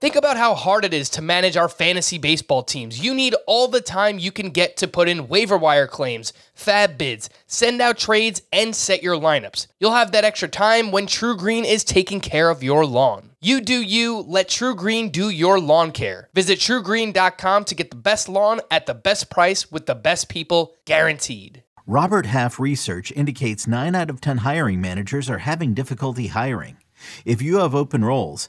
Think about how hard it is to manage our fantasy baseball teams. You need all the time you can get to put in waiver wire claims, FAAB bids, send out trades, and set your lineups. You'll have that extra time when TruGreen is taking care of your lawn. You do you, let TruGreen do your lawn care. Visit trugreen.com to get the best lawn at the best price with the best people guaranteed. Robert Half research indicates 9 out of 10 hiring managers are having difficulty hiring. If you have open roles,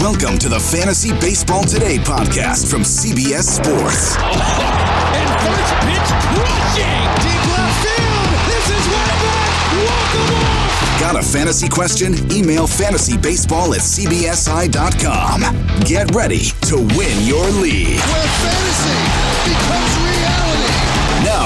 Welcome to the Fantasy Baseball Today podcast from CBS Sports. And first pitch crushing deep left field. This is back. Walk. Got a fantasy question? Email fantasybaseball at cbsi.com. Get ready to win your league. Where fantasy becomes reality.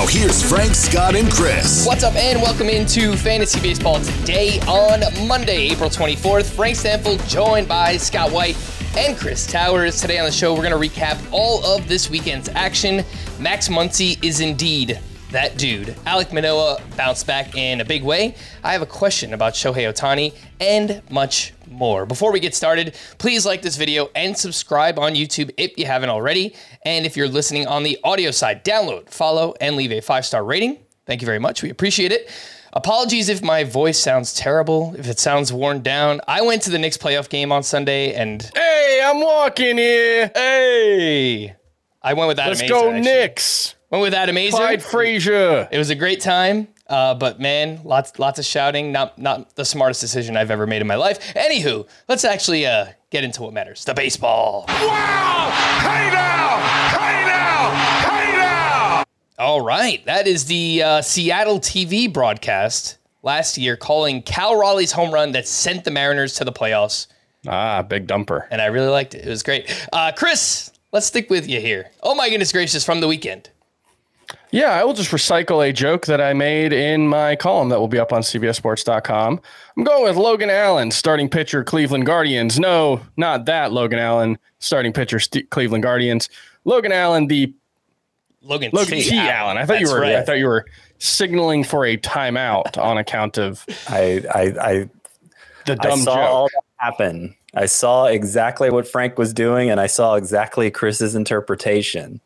Now, here's Frank, Scott, and Chris. What's up, and welcome into Fantasy Baseball today on Monday, April 24th. Frank Stanfield joined by Scott White and Chris Towers. Today on the show, we're going to recap all of this weekend's action. Max Muncy is indeed that dude. Alec Manoah bounced back in a big way. I have a question about Shohei Ohtani and much more. Before we get started, please like this video and subscribe on YouTube if you haven't already. And if you're listening on the audio side, download, follow, and leave a five star rating. Thank you very much. We appreciate it. Apologies if my voice sounds terrible, if it sounds worn down. I went to the Knicks playoff game on Sunday and Hey, I'm walking here. hey, I went with that. Let's go Knicks. Went with Adam Azer. Clyde Frazier. It was a great time, uh, but man, lots lots of shouting. Not not the smartest decision I've ever made in my life. Anywho, let's actually uh, get into what matters: the baseball. Wow. Hey now. Hey now. Hey now. All right, that is the uh, Seattle TV broadcast last year calling Cal Raleigh's home run that sent the Mariners to the playoffs, Ah, big dumper. and I really liked it. It was great. Uh, Chris, let's stick with you here. Oh my goodness gracious, from the weekend. Yeah, I will just recycle a joke that I made in my column that will be up on CBSSports.com. I'm going with Logan Allen, starting pitcher, Cleveland Guardians. No, not that Logan Allen, starting pitcher, St- Cleveland Guardians. Logan Allen, the Logan, Logan T. Allen. I thought you were. right. I thought you were signaling for a timeout on account of I I I, the I dumb saw joke. all that happen. I saw exactly what Frank was doing, and I saw exactly Chris's interpretation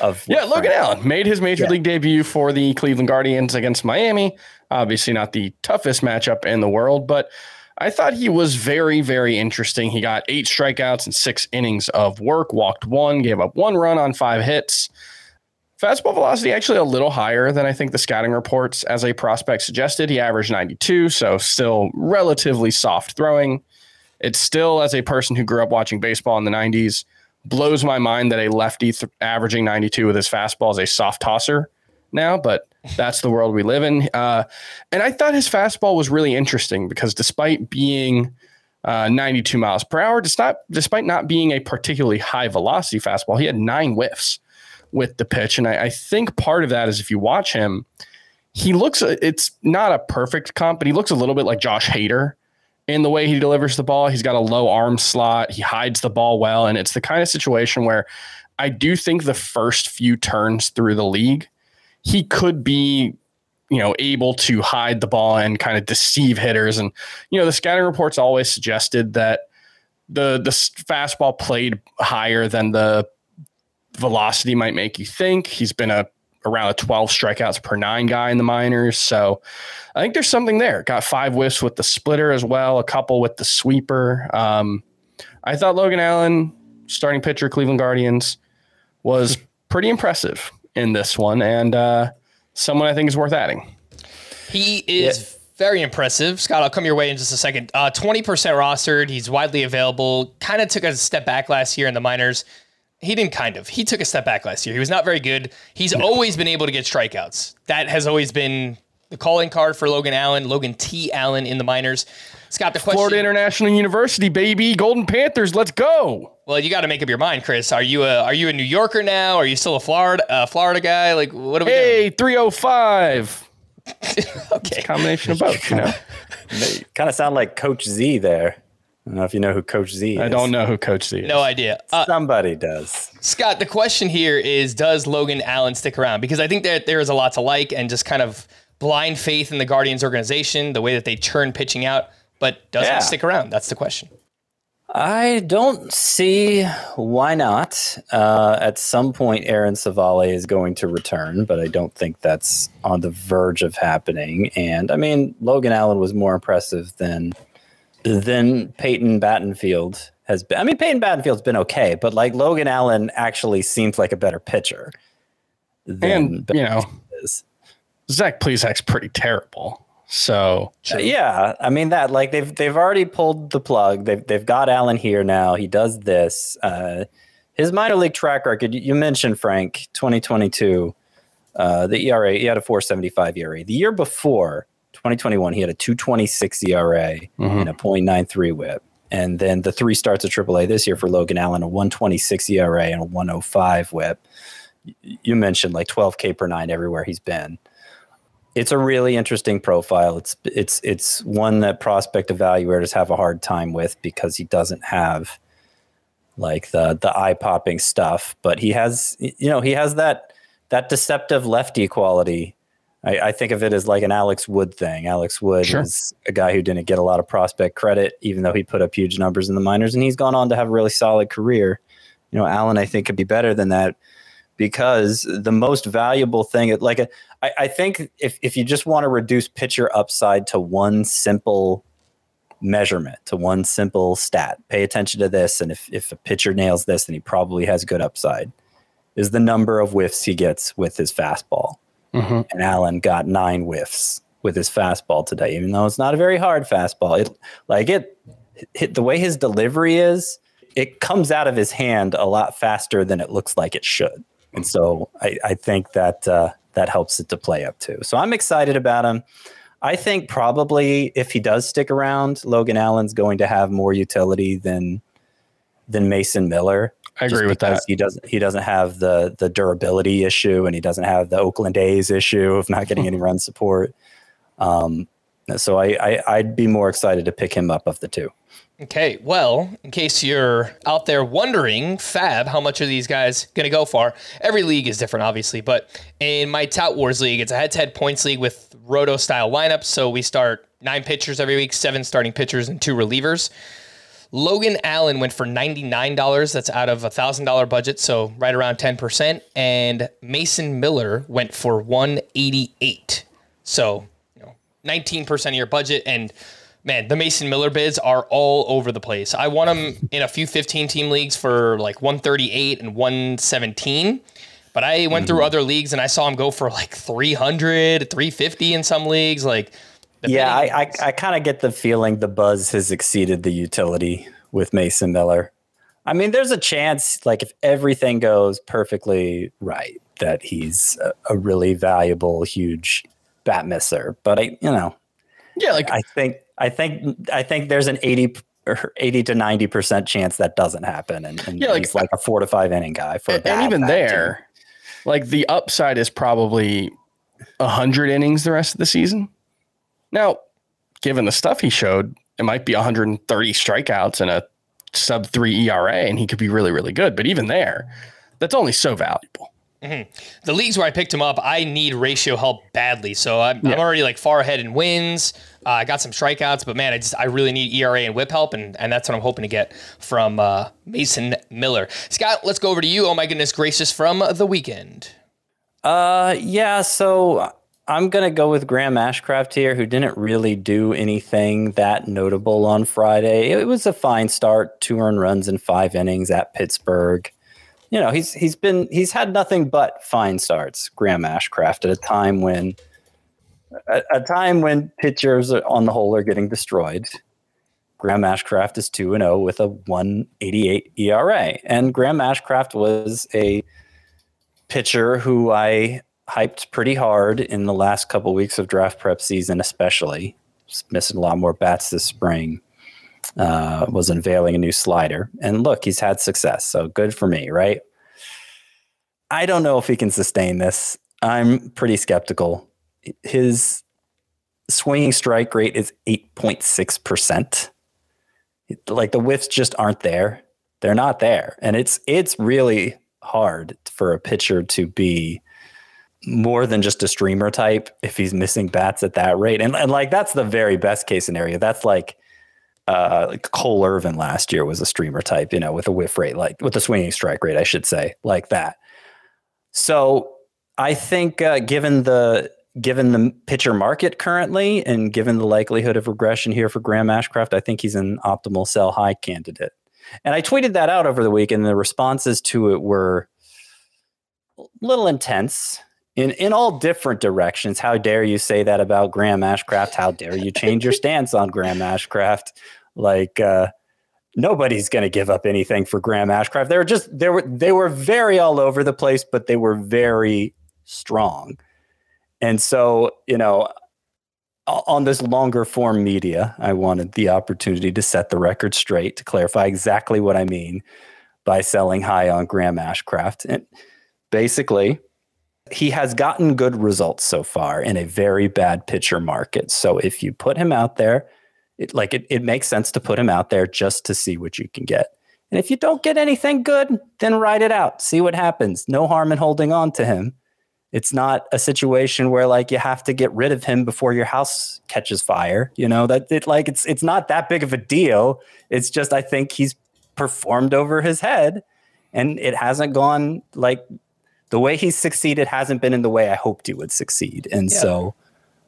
of Yeah, Logan Frank- Allen made his major Yeah. league debut for the Cleveland Guardians against Miami. Obviously, not the toughest matchup in the world, but I thought he was very, very interesting. He got eight strikeouts and six innings of work, walked one, gave up one run on five hits. Fastball velocity actually a little higher than I think the scouting reports as a prospect suggested. He averaged 92, so still relatively soft throwing. It's still, as a person who grew up watching baseball in the 90s, blows my mind that a lefty th- averaging 92 with his fastball is a soft tosser now, but that's the world we live in. Uh, and I thought his fastball was really interesting because despite being uh, 92 miles per hour, despite, despite not being a particularly high velocity fastball, he had nine whiffs with the pitch. And I, I think part of that is if you watch him, he looks, it's not a perfect comp, but he looks a little bit like Josh Hader in the way he delivers the ball. He's got a low arm slot. He hides the ball well. And it's the kind of situation where I do think the first few turns through the league, he could be, you know, able to hide the ball and kind of deceive hitters. And, you know, the scouting reports always suggested that the the fastball played higher than the velocity might make you think. He's been a around a 12 strikeouts per nine guy in the minors. So I think there's something there. Got five whiffs with the splitter as well, a couple with the sweeper. Um, I thought Logan Allen, starting pitcher, Cleveland Guardians, was pretty impressive in this one, and uh, someone I think is worth adding. He is very impressive. Scott, I'll come your way in just a second. Uh, 20% rostered. He's widely available. Kind of took a step back last year in the minors. He didn't kind of. He took a step back last year. He was not very good. He's always been able to get strikeouts. That has always been the calling card for Logan Allen, Logan T. Allen in the minors. Scott, the question. Florida International University, baby, Golden Panthers, let's go. Well, you got to make up your mind, Chris. Are you a are you a New Yorker now? Are you still a Florida uh, Florida guy? Like, what are we Hey, 305. doing? Okay. Combination of both, you know. They kind of sound like Coach Z there. I don't know if you know who Coach Z is. I don't know who Coach Z is. No idea. Uh, Somebody does. Scott, the question here is Does Logan Allen stick around? Because I think that there is a lot to like and just kind of blind faith in the Guardians organization, the way that they churn pitching out, but does Yeah. it stick around? That's the question. I don't see why not. Uh, at some point, Aaron Civale is going to return, but I don't think that's on the verge of happening. And I mean, Logan Allen was more impressive than than Peyton Battenfield has been. I mean, Peyton Battenfield's been okay, but like Logan Allen actually seems like a better pitcher. Than And, you know, is. Zach Plesac's pretty terrible. So, Uh, yeah, I mean that like they've they've already pulled the plug. They've they've got Allen here now. He does this. Uh, his minor league track record. You, you mentioned Frank, 2022. Uh, the ERA he had a 4.75 ERA. The year before, 2021, he had a 2.26 ERA mm-hmm. and a .93 WHIP. And then the three starts at AAA this year for Logan Allen, a 1.26 ERA and a 1.05 WHIP. You mentioned like 12K per nine everywhere he's been it's a really interesting profile. It's it's it's one that prospect evaluators have a hard time with because he doesn't have like the the eye popping stuff, but he has you know he has that that deceptive lefty quality. I, I think of it as like an Alex Wood thing. Alex Wood Sure. is a guy who didn't get a lot of prospect credit, even though he put up huge numbers in the minors, and he's gone on to have a really solid career. You know, Allen I think could be better than that because the most valuable thing, like a, I, I think if, if you just want to reduce pitcher upside to one simple measurement, to one simple stat, pay attention to this. And if, if a pitcher nails this, then he probably has good upside, is the number of whiffs he gets with his fastball. Mhm. And Allen got nine whiffs with his fastball today, even though it's not a very hard fastball. It like it, it the way his delivery is, it comes out of his hand a lot faster than it looks like it should. And so I, I think that uh, that helps it to play up too. So I'm excited about him. I think probably if he does stick around, Logan Allen's going to have more utility than than Mason Miller. I agree with that. He doesn't he doesn't have the the durability issue and he doesn't have the Oakland A's issue of not getting any run support. Um, so I, I I'd be more excited to pick him up of the two. Okay, well, in case you're out there wondering, FAAB, how much are these guys going to go for? Every league is different, obviously, but in my Tout Wars league, it's a head to head points league with roto style lineups. So we start nine pitchers every week, seven starting pitchers, and two relievers. Logan Allen went for $99. That's out of a $1,000 budget, so right around 10%. And Mason Miller went for 188 So, you know, 19% of your budget. And man, the Mason Miller bids are all over the place. I won them in a few 15 team leagues for like 138 and 117. But I went through mm. other leagues and I saw him go for like 300, 350 in some leagues. Like, Yeah, I I, I kind of get the feeling the buzz has exceeded the utility with Mason Miller. I mean, there's a chance, like if everything goes perfectly right, that he's a, a really valuable, huge bat misser. But I, you know, Yeah, like I think I think I think there's an 80 or 80 to 90 percent chance that doesn't happen, and, and Yeah, he's like a four to five inning guy for a and, bat, even there, like the upside is probably hundred innings the rest of the season. Now, given the stuff he showed, it might be 130 strikeouts and a sub three ERA, and he could be really, really good. But even there, that's only so valuable. the leagues where I picked him up, I need ratio help badly. So I'm, I'm already like far ahead in wins. Uh, I got some strikeouts, but man, I just I really need ERA and whip help, and, and that's what I'm hoping to get from uh, Mason Miller. Scott, let's go over to you. Oh my goodness gracious, from the weekend. Uh, yeah. So I'm gonna go with Graham Ashcraft here, who didn't really do anything that notable on Friday. It was a fine start, two earned runs in five innings at Pittsburgh. You know, he's he's been he's had nothing but fine starts. Graham Ashcraft at a time when a, a time when pitchers on the whole are getting destroyed. Graham Ashcraft is 2 and 0 with a 188 ERA. And Graham Ashcraft was a pitcher who I hyped pretty hard in the last couple weeks of draft prep season, especially. Just missing a lot more bats this spring. Uh, was unveiling a new slider. And look, he's had success. So good for me, right? I don't know if he can sustain this. I'm pretty skeptical. His swinging strike rate is 8.6%. Like the whiffs just aren't there. They're not there. And it's it's really hard for a pitcher to be more than just a streamer type if he's missing bats at that rate. And, and like that's the very best case scenario. That's like uh like Cole Irvin last year was a streamer type, you know, with a whiff rate like with a swinging strike rate, I should say, like that. So I think uh, given the given the pitcher market currently and given the likelihood of regression here for Graham Ashcraft, I think he's an optimal sell high candidate. And I tweeted that out over the week, and the responses to it were a little intense in, in all different directions. How dare you say that about Graham Ashcraft? How dare you change your stance on Graham Ashcraft? Like, uh, nobody's going to give up anything for Graham Ashcraft. They were just they were they were very all over the place, but they were very strong. And so, you know, on this longer form media, I wanted the opportunity to set the record straight to clarify exactly what I mean by selling high on Graham Ashcraft. And basically, he has gotten good results so far in a very bad pitcher market. So if you put him out there, it, like it, it makes sense to put him out there just to see what you can get. And if you don't get anything good, then ride it out. See what happens. No harm in holding on to him. It's not a situation where like you have to get rid of him before your house catches fire. You know that it like it's it's not that big of a deal. It's just I think he's performed over his head, and it hasn't gone like the way he's succeeded hasn't been in the way I hoped he would succeed. And yeah. so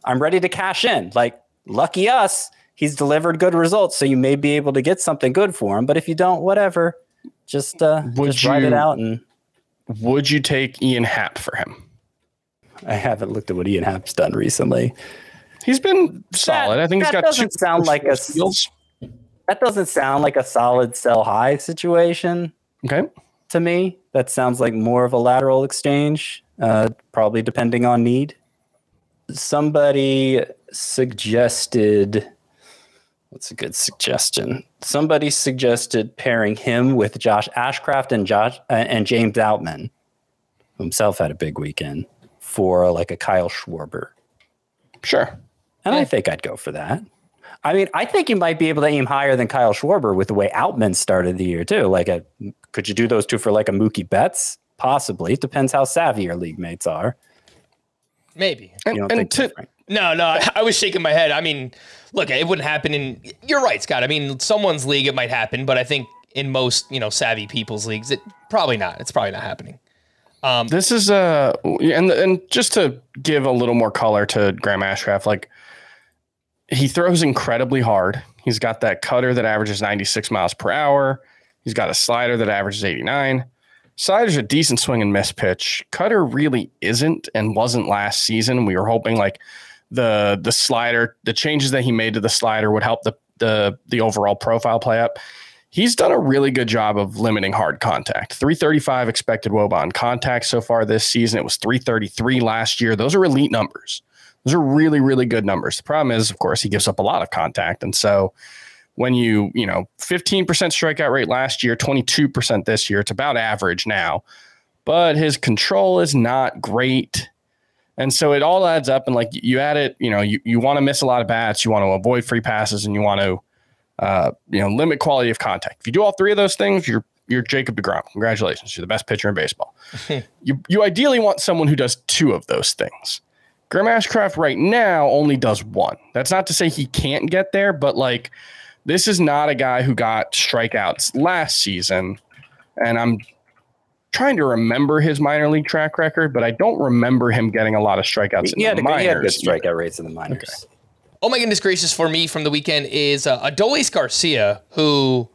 I'm ready to cash in. Like lucky us, he's delivered good results, so you may be able to get something good for him. But if you don't, whatever, just uh, would just you, it out and. Would you take Ian Happ for him? I haven't looked at what Ian Happ's done recently. He's been solid. That, I think he's got doesn't two sound like a skills. That doesn't sound like a solid sell high situation. Okay. To me, that sounds like more of a lateral exchange, uh, probably depending on need. Somebody suggested. What's a good suggestion? Somebody suggested pairing him with Josh Ashcraft and Josh uh, and James Outman, himself had a big weekend for like a Kyle Schwarber. Sure. And yeah. I think I'd go for that. I mean, I think you might be able to aim higher than Kyle Schwarber with the way Outman started the year too. Like, a, could you do those two for like a Mookie Betts? Possibly. It depends how savvy your league mates are. Maybe. And, and to, no, no, I, I was shaking my head. I mean, look, it wouldn't happen in. You're right, Scott. I mean, someone's league it might happen, but I think in most you know savvy people's leagues, it probably not. It's probably not happening. Um, this is uh, and and just to give a little more color to Graham Ashcraft, like he throws incredibly hard. He's got that cutter that averages 96 miles per hour. He's got a slider that averages 89. Slider's a decent swing and miss pitch. Cutter really isn't and wasn't last season. We were hoping like the the slider, the changes that he made to the slider would help the the the overall profile play up he's done a really good job of limiting hard contact. 335 expected woba on contact so far this season. It was 333 last year. Those are elite numbers. Those are really, really good numbers. The problem is, of course, he gives up a lot of contact. And so when you, you know, 15% strikeout rate last year, 22% this year, it's about average now. But his control is not great. And so it all adds up. And like you add it, you know, you, you want to miss a lot of bats, you want to avoid free passes, and you want to uh, you know, limit quality of contact. If you do all three of those things, you're you're Jacob DeGrom. Congratulations, you're the best pitcher in baseball. you you ideally want someone who does two of those things. Graham Ashcraft right now only does one. That's not to say he can't get there, but like this is not a guy who got strikeouts last season, and I'm trying to remember his minor league track record, but I don't remember him getting a lot of strikeouts in He had, the a, good- he had good strikeout rates in the minors. Oh my goodness gracious for me from the weekend is uh, Adolis Garcia, who,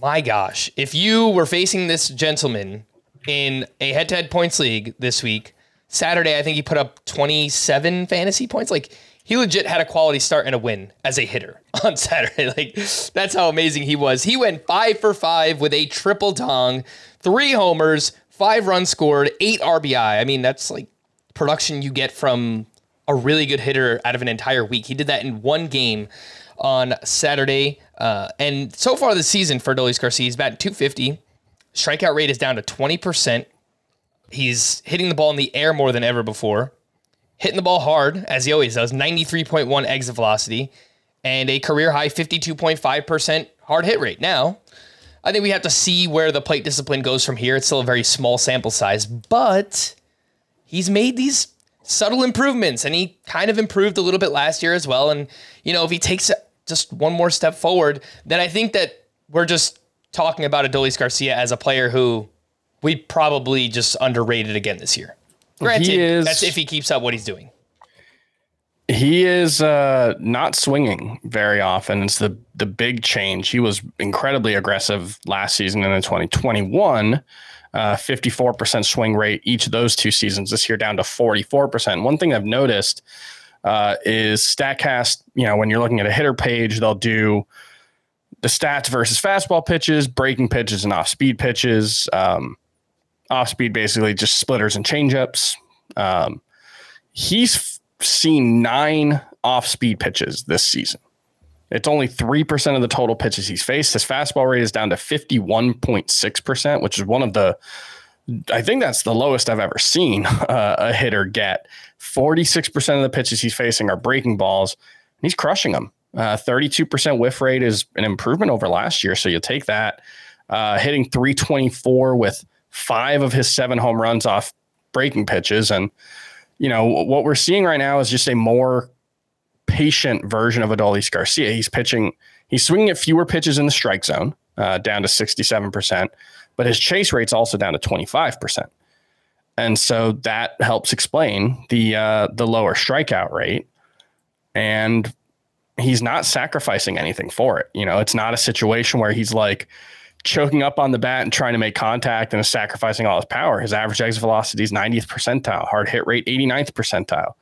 my gosh, if you were facing this gentleman in a head-to-head points league this week, Saturday, I think he put up 27 fantasy points. Like he legit had a quality start and a win as a hitter on Saturday. Like that's how amazing he was. He went five for five with a triple dong, three homers, five runs scored, eight RBI. I mean, that's like production you get from a really good hitter out of an entire week. He did that in one game on Saturday. Uh, and so far this season for Adolis Garcia, he's batting 250. Strikeout rate is down to 20%. He's hitting the ball in the air more than ever before. Hitting the ball hard, as he always does, 93.1 exit velocity and a career high 52.5% hard hit rate. Now, I think we have to see where the plate discipline goes from here. It's still a very small sample size, but he's made these subtle improvements and he kind of improved a little bit last year as well. And, you know, if he takes just one more step forward, then I think that we're just talking about Adolis Garcia as a player who we probably just underrated again this year. Granted, is- that's if he keeps up what he's doing. He is uh, not swinging very often. It's the the big change. He was incredibly aggressive last season and in 2021. Uh, 54% swing rate each of those two seasons. This year down to 44%. One thing I've noticed uh, is Statcast. You know, when you're looking at a hitter page, they'll do the stats versus fastball pitches, breaking pitches, and off speed pitches. Um, off speed basically just splitters and changeups. Um, he's f- seen nine off speed pitches this season. It's only 3% of the total pitches he's faced. His fastball rate is down to 51.6%, which is one of the, I think that's the lowest I've ever seen uh, a hitter get. 46% of the pitches he's facing are breaking balls. And he's crushing them. Uh, 32% whiff rate is an improvement over last year. So you take that. Uh, hitting 324 with five of his seven home runs off breaking pitches. And, you know, what we're seeing right now is just a more patient version of Adolis Garcia. He's pitching, he's swinging at fewer pitches in the strike zone, uh, down to 67%, but his chase rate's also down to 25%. And so that helps explain the uh, the lower strikeout rate. And he's not sacrificing anything for it. You know, it's not a situation where he's like choking up on the bat and trying to make contact and is sacrificing all his power. His average exit velocity is 90th percentile, hard hit rate 89th percentile.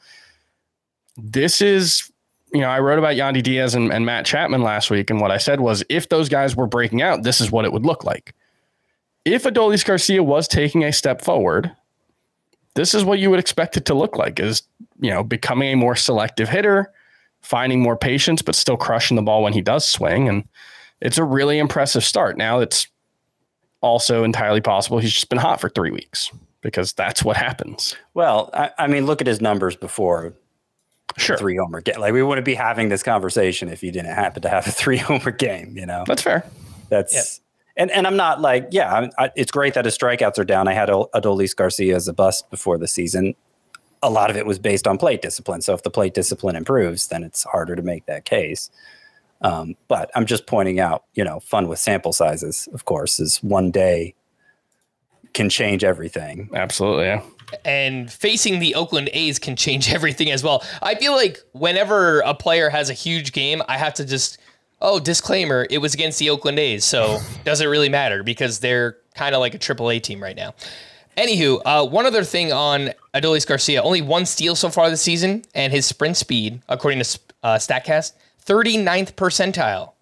This is, you know, I wrote about Yandy Diaz and, and Matt Chapman last week, and what I said was if those guys were breaking out, this is what it would look like. If Adolis Garcia was taking a step forward, this is what you would expect it to look like is, you know, becoming a more selective hitter, finding more patience, but still crushing the ball when he does swing. And it's a really impressive start. Now it's also entirely possible he's just been hot for three weeks because that's what happens. Well, I, I mean, look at his numbers before Sure. three homer game. Like we wouldn't be having this conversation if you didn't happen to have a three homer game. You know, That's fair. that's and and I'm not like yeah, I'm, I, it's great that his strikeouts are down. I had Ad- Adolis Garcia as a bust before the season. A lot of it was based on plate discipline. So if the plate discipline improves, then it's harder to make that case. Um, but I'm just pointing out, you know, fun with sample sizes. Of course, is one day can change everything. Absolutely. Yeah. and facing the Oakland A's can change everything as well. I feel like whenever a player has a huge game, I have to just oh disclaimer, it was against the Oakland A's, so doesn't really matter because they're kind of like a AAA team right now. Anywho, uh, one other thing on Adolis Garcia, only one steal so far this season, and his sprint speed, according to uh, Statcast, 39th percentile.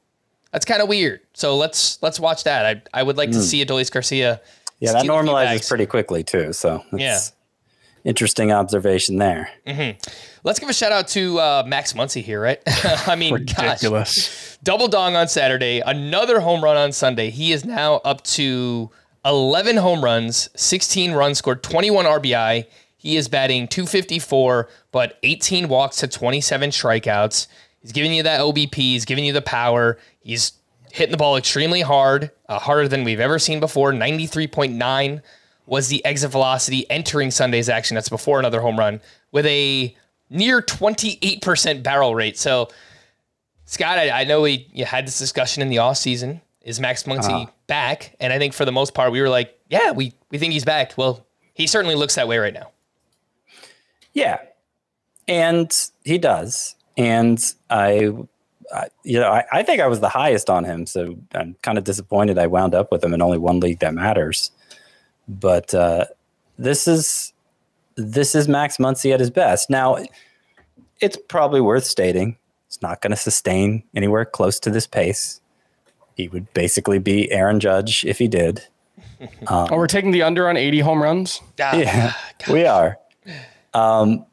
That's kind of weird. So let's let's watch that. I I would like to see Adolis Garcia. Yeah, that steal normalizes pretty quickly too. So that's Yeah. interesting observation there. Let's give a shout out to uh, Max Muncy here, right? I mean, gosh, Ridiculous. double dong on Saturday, another home run on Sunday. He is now up to 11 home runs, 16 runs scored, 21 RBI. He is batting 254, but 18 walks to 27 strikeouts. He's giving you that OBP. He's giving you the power. He's hitting the ball extremely hard, uh, harder than we've ever seen before. 93.9 was the exit velocity entering Sunday's action. That's before another home run with a near 28% barrel rate. So, Scott, I, I know we you had this discussion in the off season. Is Max Muncy back? And I think for the most part, we were like, yeah, we we think he's back. Well, he certainly looks that way right now. Yeah, and he does. And I, I you know, I, I think I was the highest on him, so I'm kind of disappointed I wound up with him in only one league that matters. But uh, this is this is Max Muncy at his best. Now, it's probably worth stating it's not going to sustain anywhere close to this pace. He would basically be Aaron Judge if he did. oh, we're taking the under on 80 home runs. Ah, Yeah, we are. Um,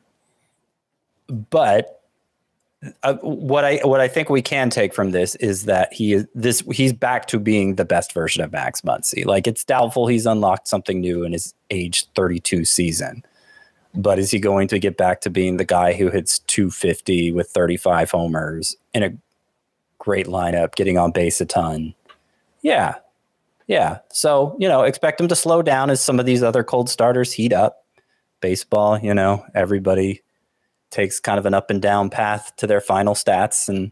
but uh, what I what I think we can take from this is that he is this he's back to being the best version of Max Muncy. Like it's doubtful he's unlocked something new in his age 32 season. But is he going to get back to being the guy who hits 250 with 35 homers in a great lineup, getting on base a ton? Yeah. Yeah. So, you know, expect him to slow down as some of these other cold starters heat up. Baseball, you know, everybody takes kind of an up and down path to their final stats. And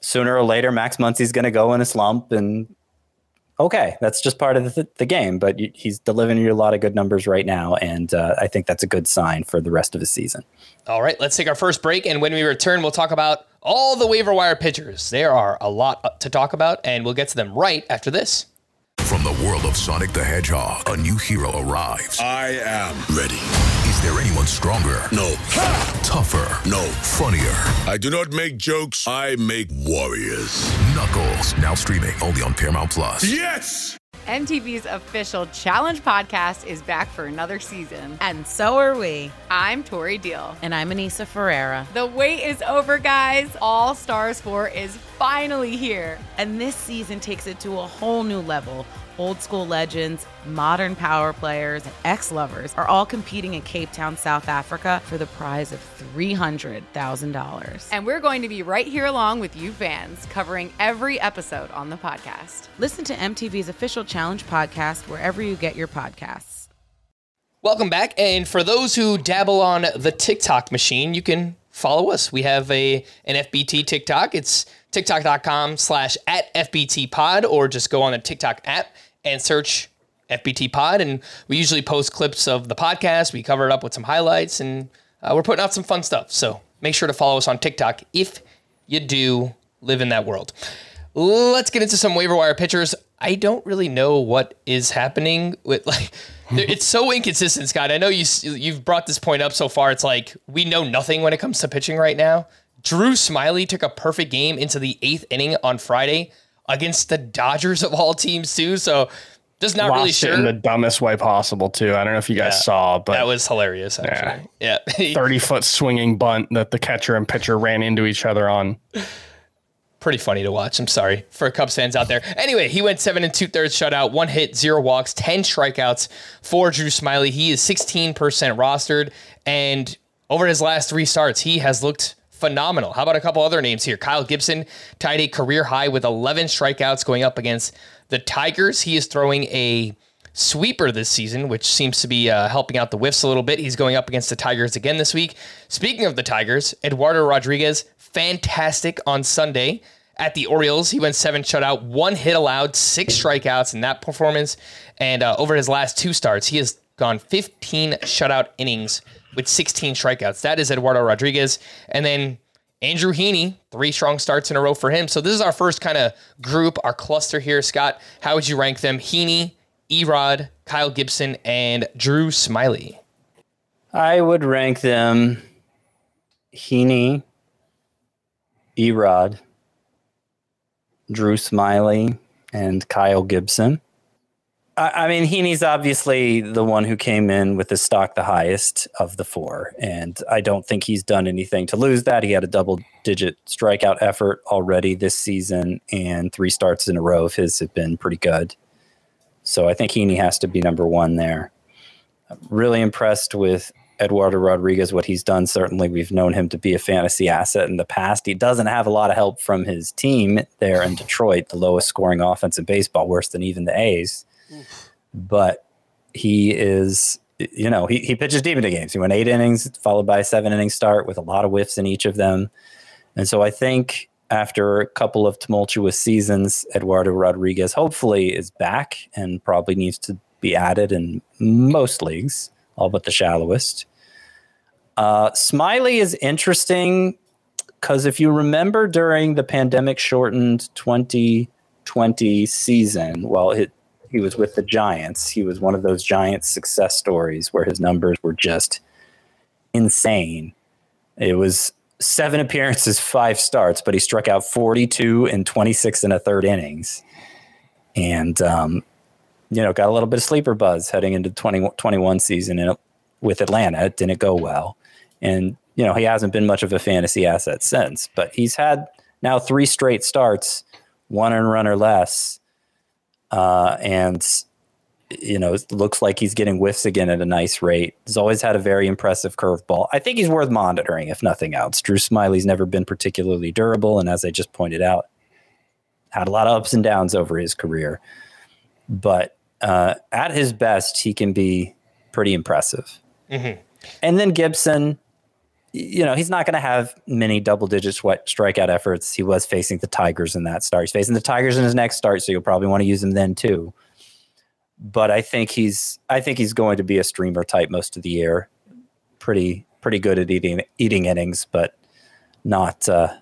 sooner or later, Max Muncy's going to go in a slump. And okay, that's just part of the, the game. But he's delivering you a lot of good numbers right now. And uh, I think that's a good sign for the rest of the season. All right, let's take our first break. And when we return, we'll talk about all the waiver wire pitchers. There are a lot to talk about, and we'll get to them right after this. From the world of Sonic the Hedgehog, a new hero arrives. I am ready. Is there anyone stronger? No. Tougher? No. Funnier? I do not make jokes. I make warriors. Knuckles, now streaming only on Paramount Plus. Yes! MTV's official Challenge podcast is back for another season. And so are we. I'm Tori Deal. And I'm Aneesa Ferreira. The wait is over, guys. All Stars 4 is finally here. And this season takes it to a whole new level. Old school legends, modern power players, and ex lovers are all competing in Cape Town, South Africa for the prize of $300,000. And we're going to be right here along with you fans, covering every episode on the podcast. Listen to MTV's official challenge podcast wherever you get your podcasts. Welcome back. And for those who dabble on the TikTok machine, you can follow us. We have a an FBT TikTok. It's tiktok.com slash at FBT pod, or just go on the TikTok app and search FBT pod. And we usually post clips of the podcast. We cover it up with some highlights and uh, we're putting out some fun stuff. So make sure to follow us on TikTok if you do live in that world. Let's get into some waiver wire pitchers. I don't really know what is happening with like it's so inconsistent, Scott. I know you you've brought this point up so far. It's like we know nothing when it comes to pitching right now. Drew Smyly took a perfect game into the eighth inning on Friday against the Dodgers of all teams too. So just not Lost really it sure. in the dumbest way possible, too. I don't know if you guys Yeah. saw, but that was hilarious. Actually, yeah. 30 foot swinging bunt that the catcher and pitcher ran into each other on. pretty funny to watch. I'm sorry for Cubs fans out there. Anyway, he went seven and two thirds shutout, one hit, zero walks, 10 strikeouts for Drew Smyly. He is 16% rostered. And over his last three starts, he has looked phenomenal. How about a couple other names here? Kyle Gibson tied a career high with 11 strikeouts going up against the Tigers. He is throwing a sweeper this season, which seems to be uh, helping out the whiffs a little bit. He's going up against the Tigers again this week. Speaking of the Tigers, Eduardo Rodriguez, fantastic on Sunday at the Orioles. He went seven shutout, one hit allowed, six strikeouts in that performance. And uh, over his last two starts, he has gone 15 shutout innings with 16 strikeouts. That is Eduardo Rodriguez. And then Andrew Heaney, three strong starts in a row for him. So this is our first kind of group, our cluster here. Scott, how would you rank them? Heaney, Erod, Kyle Gibson, and Drew Smyly. I would rank them Heaney, Erod, Drew Smyly, and Kyle Gibson. I, mean, Heaney's obviously the one who came in with the stock the highest of the four, and I don't think he's done anything to lose that. He had a double digit strikeout effort already this season, and three starts in a row of his have been pretty good. So I think Heaney has to be number one there I'm really impressed with Eduardo Rodriguez, what he's done. Certainly, we've known him to be a fantasy asset in the past. He doesn't have a lot of help from his team there in Detroit, the lowest scoring offense in baseball, worse than even the A's. But he is, you know, he, he pitches deep into games. He went eight innings, followed by a seven inning start with a lot of whiffs in each of them. And so I think after a couple of tumultuous seasons, Eduardo Rodriguez hopefully is back and probably needs to be added in most leagues, all but the shallowest. Uh, Smyly is interesting because if you remember during the pandemic shortened 2020 season, well, it, he was with the Giants. He was one of those Giants success stories where his numbers were just insane. It was seven appearances, five starts, but he struck out 42 and 26 in a third innings. And, um, you know, got a little bit of sleeper buzz heading into the 2021 season and with Atlanta. It didn't go well. And, you know, he hasn't been much of a fantasy asset since, but he's had now three straight starts, one and run or less. Uh, and you know, it looks like he's getting whiffs again at a nice rate. He's always had a very impressive curveball. I think he's worth monitoring, if nothing else. Drew Smyly's never been particularly durable, and as I just pointed out, had a lot of ups and downs over his career. But uh, at his best, he can be pretty impressive. Mm-hmm. And then Gibson, you know, he's not going to have many double digit strikeout efforts. He was facing the Tigers in that start. He's facing the Tigers in his next start, so you'll probably want to use him then too but I think he's I think he's going to be a streamer type most of the year. Pretty pretty good at eating eating innings, but not uh,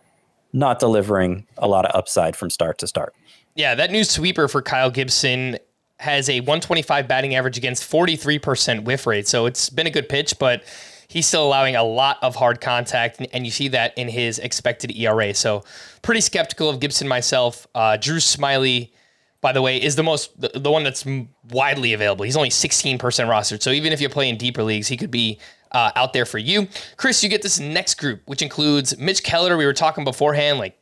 not delivering a lot of upside from start to start. Yeah, that new sweeper for Kyle Gibson has a 125 batting average against 43% whiff rate. So it's been a good pitch, but he's still allowing a lot of hard contact, and you see that in his expected ERA. So pretty skeptical of Gibson myself. Uh, Drew Smyly, by the way, is the most the, the one that's widely available. He's only 16% rostered. So even if you're playing deeper leagues, he could be uh, out there for you. Chris, you get this next group, which includes Mitch Keller. We were talking beforehand, like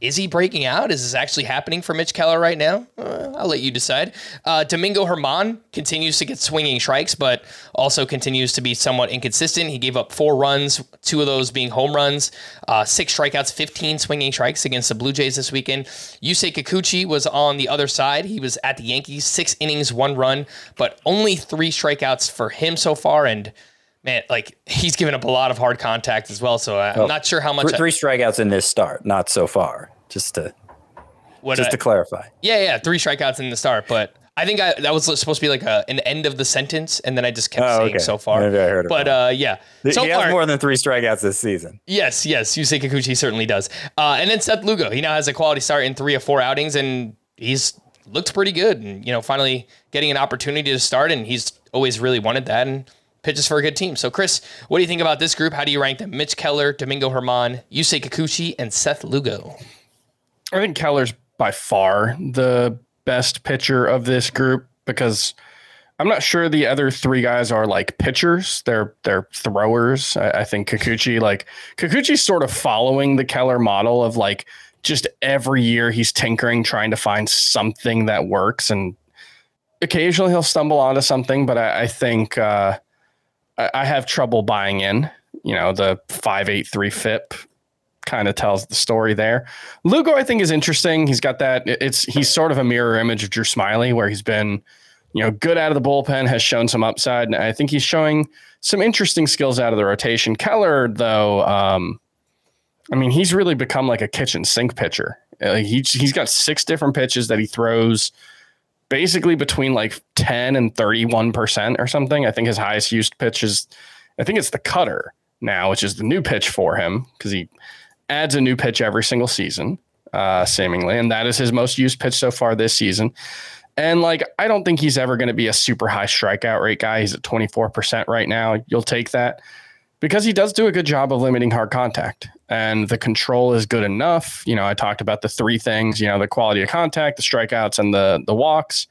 is he breaking out? Is this actually happening for Mitch Keller right now? Uh, I'll let you decide. Uh, Domingo German continues to get swinging strikes, but also continues to be somewhat inconsistent. He gave up four runs, two of those being home runs, uh, six strikeouts, 15 swinging strikes against the Blue Jays this weekend. Yusei Kikuchi was on the other side. He was at the Yankees, six innings, one run, but only three strikeouts for him so far. And man, like he's given up a lot of hard contact as well. So I'm well, not sure how much. Three strikeouts in this start, not so far. Just to what just I, to clarify. Yeah, yeah, three strikeouts in the start, but I think I, that was supposed to be like a, an end of the sentence, and then I just kept oh, saying okay. so far. Maybe I heard but uh, yeah, so he far, has more than three strikeouts this season. Yes, yes, Yusei Kikuchi certainly does. Uh, and then Seth Lugo, he now has a quality start in three or four outings, and he's looked pretty good. And you know, finally getting an opportunity to start, and he's always really wanted that. And pitches for a good team. So, Chris, what do you think about this group? How do you rank them? Mitch Keller, Domingo German, Yusei Kikuchi, and Seth Lugo. I think Keller's by far the best pitcher of this group because I'm not sure the other three guys are like pitchers. They're they're throwers. I, I think Kikuchi like Kikuchi's sort of following the Keller model of like just every year he's tinkering, trying to find something that works, and occasionally he'll stumble onto something. But I, I think uh, I, have trouble buying in. You know, the five eight three FIP kind of tells the story there. Lugo, I think, is interesting. He's got that. It's he's sort of a mirror image of Drew Smyly, where he's been, you know, good out of the bullpen, has shown some upside, and I think he's showing some interesting skills out of the rotation. Keller, though, um, I mean, he's really become like a kitchen sink pitcher. Uh, he's he's got six different pitches that he throws basically between like 10 and 31% or something. I think his highest used pitch is, I think it's the cutter now, which is the new pitch for him because he adds a new pitch every single season, uh, seemingly. And that is his most used pitch so far this season. And like, I don't think he's ever going to be a super high strikeout rate guy. He's at 24% right now. You'll take that because he does do a good job of limiting hard contact and the control is good enough. You know, I talked about the three things, you know, the quality of contact, the strikeouts and the the walks.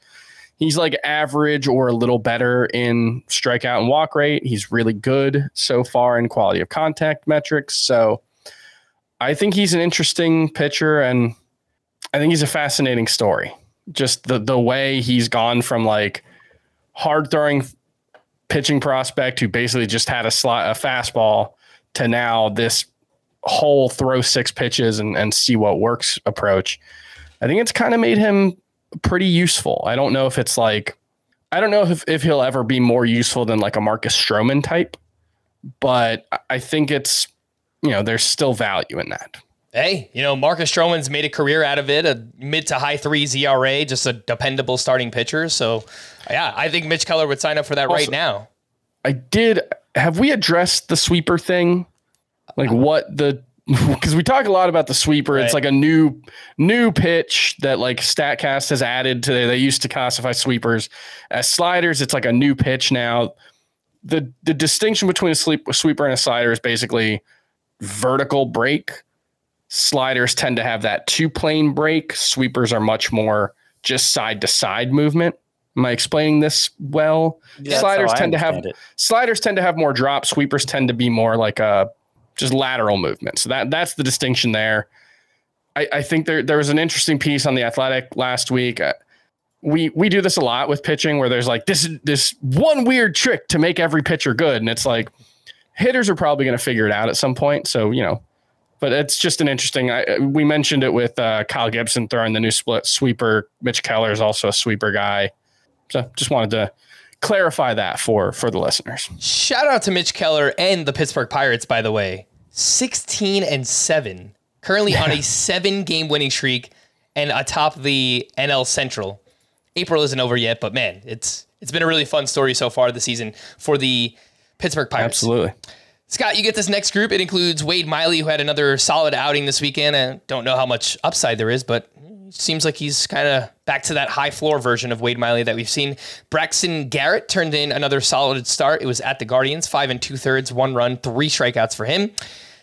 He's like average or a little better in strikeout and walk rate. He's really good so far in quality of contact metrics. So I think he's an interesting pitcher and I think he's a fascinating story. Just the the way he's gone from like hard throwing pitching prospect who basically just had a slot a fastball to now this whole throw six pitches and, and see what works approach. I think it's kind of made him pretty useful. I don't know if it's like I don't know if, if he'll ever be more useful than like a Marcus Stroman type, but I think it's you know, there's still value in that. Hey, you know, Marcus Stroman's made a career out of it, a mid to high threes ERA, just a dependable starting pitcher. So, yeah, I think Mitch Keller would sign up for that right now. I did. Have we addressed the sweeper thing? Like what the? Because we talk a lot about the sweeper. It's like a new new pitch that like Statcast has added to. They used to classify sweepers as sliders. It's like a new pitch now. the The distinction between a sleep, sweeper and a slider is basically vertical break. Sliders tend to have that two plane break. Sweepers are much more just side to side movement. Am I explaining this well? That's sliders tend to have it. sliders tend to have more drop. Sweepers tend to be more like a just lateral movement. So that that's the distinction there. I, I think there there was an interesting piece on the Athletic last week. Uh, we we do this a lot with pitching, where there's like this this one weird trick to make every pitcher good, and it's like hitters are probably going to figure it out at some point. So you know, but it's just an interesting. I, we mentioned it with uh, Kyle Gibson throwing the new split sweeper. Mitch Keller is also a sweeper guy. So just wanted to clarify that for for the listeners. Shout out to Mitch Keller and the Pittsburgh Pirates, by the way. 16 and 7. Currently on a seven game winning streak and atop the NL Central. April isn't over yet, but man, it's it's been a really fun story so far this season for the Pittsburgh Pirates. Absolutely. Scott, you get this next group. It includes Wade Miley, who had another solid outing this weekend. I don't know how much upside there is, but seems like he's kind of back to that high floor version of Wade Miley that we've seen. Braxton Garrett turned in another solid start. It was at the Guardians, five and two thirds, one run, three strikeouts for him.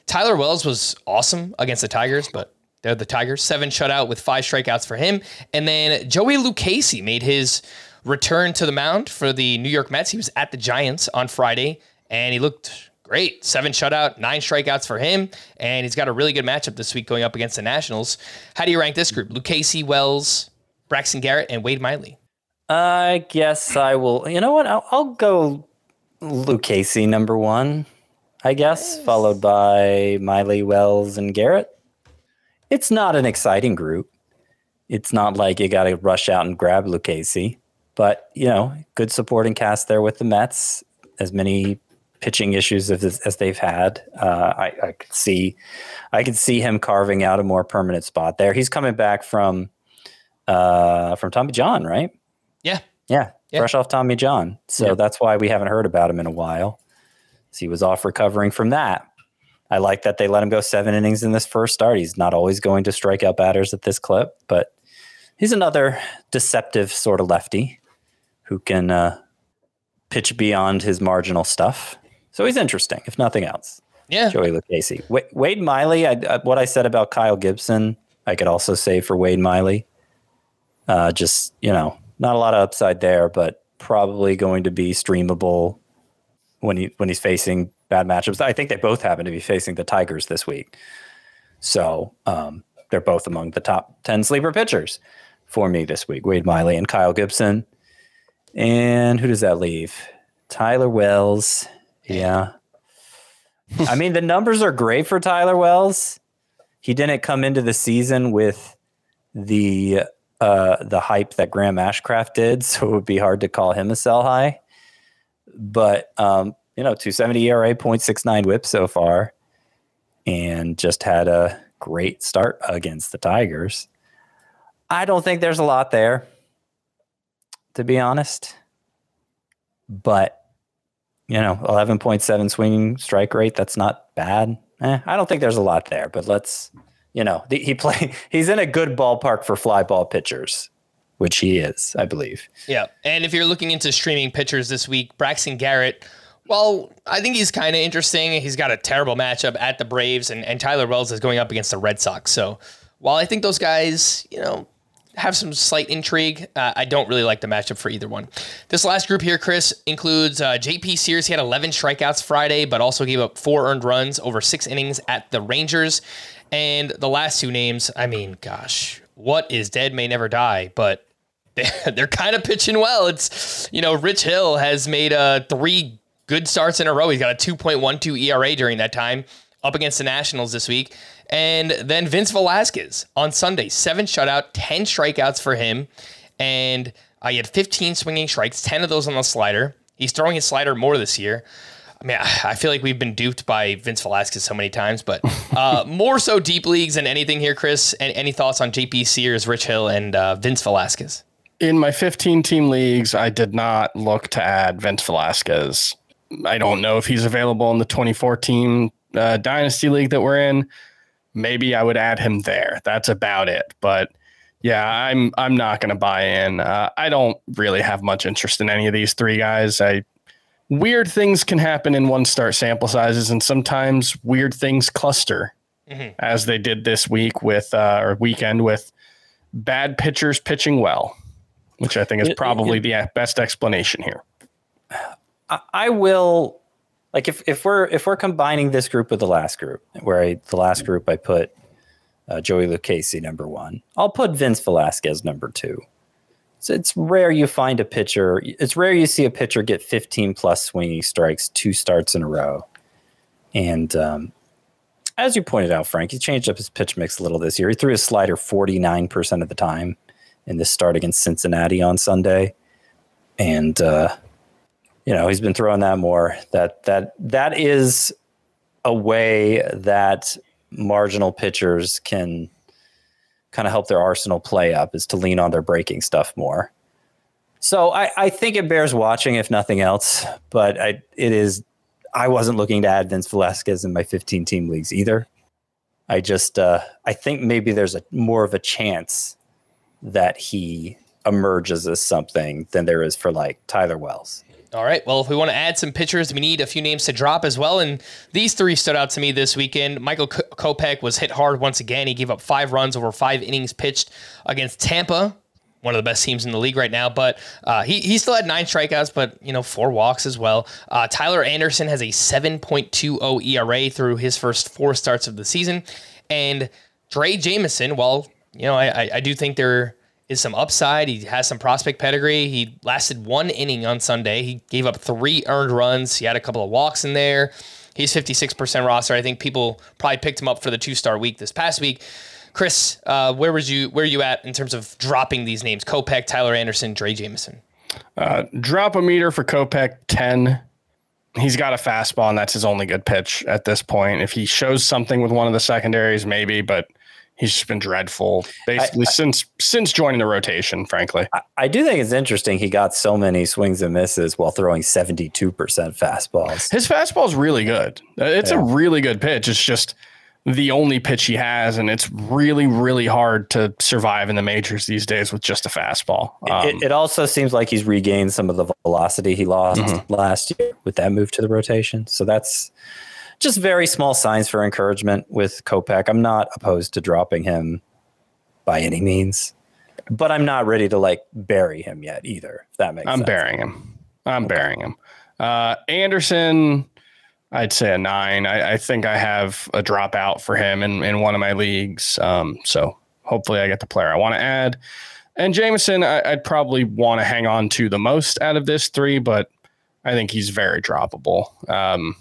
Tyler Wells was awesome against the Tigers, but they're the Tigers. Seven shutout with five strikeouts for him. And then Joey Lucchesi made his return to the mound for the New York Mets. He was at the Giants on Friday, and he looked great. Seven shutout, nine strikeouts for him, and he's got a really good matchup this week going up against the Nationals. How do you rank this group? Lucchesi, Wells, Braxton Garrett, and Wade Miley. I guess I will. You know what? I'll, I'll go Lucchesi number one, I guess, followed by Miley, Wells, and Garrett. It's not an exciting group. It's not like you got to rush out and grab Lucchesi, but you know, good supporting cast there with the Mets. As many pitching issues as, as they've had, uh, I, I could see, I could see him carving out a more permanent spot there. He's coming back from, uh, from Tommy John, right? Yeah. Yeah, Yeah. fresh off Tommy John. So that's why we haven't heard about him in a while. So he was off recovering from that. I like that they let him go seven innings in this first start. He's not always going to strike out batters at this clip, but he's another deceptive sort of lefty who can uh, pitch beyond his marginal stuff. So he's interesting, if nothing else. Yeah. Joey Lucchesi. Wa- Wade Miley, I, I, what I said about Kyle Gibson, I could also say for Wade Miley. Uh, just, you know, not a lot of upside there, but probably going to be streamable when he when he's facing bad matchups. I think they both happen to be facing the Tigers this week. So um, they're both among the top 10 sleeper pitchers for me this week Wade Miley and Kyle Gibson. And who does that leave? Tyler Wells. Yeah. I mean, the numbers are great for Tyler Wells. He didn't come into the season with the uh, the hype that Graham Ashcraft did, so it would be hard to call him a sell high. But um, you know, 270 ERA, 0.69 whip so far, and just had a great start against the Tigers. I don't think there's a lot there, to be honest. But you know, 11.7 swinging strike rate, that's not bad. Eh, I don't think there's a lot there, but let's, you know, the, he play he's in a good ballpark for fly ball pitchers, which he is, I believe. Yeah. And if you're looking into streaming pitchers this week, Braxton Garrett, well, I think he's kind of interesting. He's got a terrible matchup at the Braves, and, and Tyler Wells is going up against the Red Sox. So while I think those guys, you know, have some slight intrigue, uh, I don't really like the matchup for either one. This last group here, Chris, includes uh, JP Sears. He had 11 strikeouts Friday, but also gave up four earned runs over six innings at the Rangers. And the last two names, I mean, gosh, what is dead may never die, but they're kind of pitching well. It's you know, Rich Hill has made uh, three good starts in a row. He's got a 2.12 ERA during that time up against the Nationals this week. And then Vince Velasquez on Sunday, seven shutout, 10 strikeouts for him. And uh, he had 15 swinging strikes, 10 of those on the slider. He's throwing his slider more this year. I mean, I feel like we've been duped by Vince Velasquez so many times, but uh, more so deep leagues than anything here, Chris. Any, any thoughts on JP Sears, Rich Hill, and uh, Vince Velasquez? In my 15 team leagues, I did not look to add Vince Velasquez. I don't know if he's available in the 2014 uh, Dynasty League that we're in. Maybe I would add him there. That's about it. But yeah, I'm I'm not going to buy in. Uh, I don't really have much interest in any of these three guys. I weird things can happen in one start sample sizes, and sometimes weird things cluster, mm-hmm. as they did this week with uh, or weekend with bad pitchers pitching well, which I think is probably it, it, the best explanation here. I will like if, if we're if we're combining this group with the last group, where I, the last group I put uh, Joey Lucchesi number one, I'll put Vince Velasquez number two. So it's rare you find a pitcher. It's rare you see a pitcher get 15 plus swinging strikes two starts in a row. And um, as you pointed out, Frank, he changed up his pitch mix a little this year. He threw his slider 49% of the time in this start against Cincinnati on Sunday. And uh, you know he's been throwing that more. That that that is a way that marginal pitchers can kind of help their arsenal play up is to lean on their breaking stuff more. So I, I think it bears watching if nothing else, but I it is I wasn't looking to add Vince Velasquez in my 15 team leagues either. I just uh, I think maybe there's a more of a chance that he emerges as something than there is for like Tyler Wells. All right. Well, if we want to add some pitchers, we need a few names to drop as well. And these three stood out to me this weekend. Michael Kopech was hit hard once again. He gave up five runs over five innings pitched against Tampa, one of the best teams in the league right now. But uh, he, he still had nine strikeouts, but, you know, four walks as well. Uh, Tyler Anderson has a 7.20 ERA through his first four starts of the season. And Drey Jameson, well, you know, I, I do think they're is some upside. He has some prospect pedigree. He lasted one inning on Sunday. He gave up three earned runs. He had a couple of walks in there. He's 56% roster. I think people probably picked him up for the two star week this past week. Chris, uh, where was you? Where are you at in terms of dropping these names? Kopech, Tyler Anderson, Drey Jameson. Uh, drop a meter for Kopech, ten. He's got a fastball, and that's his only good pitch at this point. If he shows something with one of the secondaries, maybe, but he's just been dreadful basically I, I, since since joining the rotation. Frankly, I, I, do think it's interesting he got so many swings and misses while throwing seventy two percent fastballs. His fastball is really good. Uh, it's yeah. a really good pitch. It's just the only pitch he has, and it's really really hard to survive in the majors these days with just a fastball. Um, it, it, also seems like he's regained some of the velocity he lost mm-hmm. last year with that move to the rotation. So that's just very small signs for encouragement with Kopech. I'm not opposed to dropping him by any means, but I'm not ready to like bury him yet either. If that makes sense. I'm sense. burying him. I'm okay. burying him. Uh, Anderson, I'd say a nine. I, I, think I have a dropout for him in, in one of my leagues. Um, so hopefully I get the player I want to add. And Jameson, I, would probably want to hang on to the most out of this three, but I think he's very droppable. Um,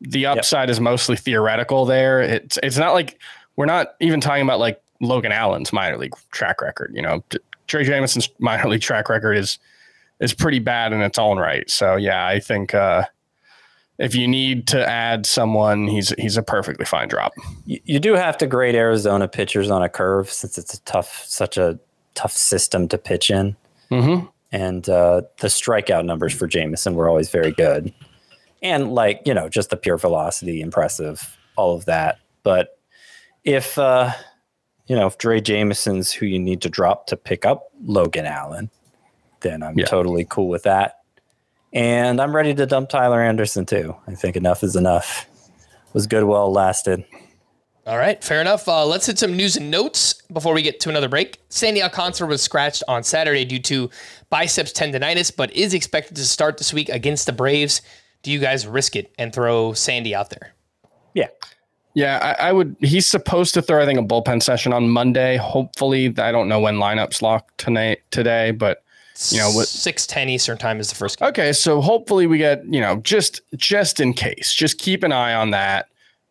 the upside yep. is mostly theoretical there. It's it's not like we're not even talking about like Logan Allen's minor league track record. You know, Drey Jameson's minor league track record is is pretty bad in its own right. So yeah, I think uh, if you need to add someone, he's he's a perfectly fine drop. You, you do have to grade Arizona pitchers on a curve since it's a tough, such a tough system to pitch in. Mm-hmm. And uh, the strikeout numbers for Jameson were always very good and like you know just the pure velocity impressive all of that but if uh you know if Drey Jameson's who you need to drop to pick up Logan Allen then I'm yeah. totally cool with that and I'm ready to dump Tyler Anderson too I think enough is enough was good while lasted all right, fair enough. Uh, let's hit some news and notes before we get to another break. Sandy Alcantara was scratched on Saturday due to biceps tendonitis, but is expected to start this week against the Braves do you guys risk it and throw Sandy out there? Yeah. Yeah, I, I, would. He's supposed to throw, I think, a bullpen session on Monday. Hopefully, I don't know when lineups lock tonight today, but you know, what six ten Eastern time is the first. Game. Okay, so hopefully we get you know just just in case, just keep an eye on that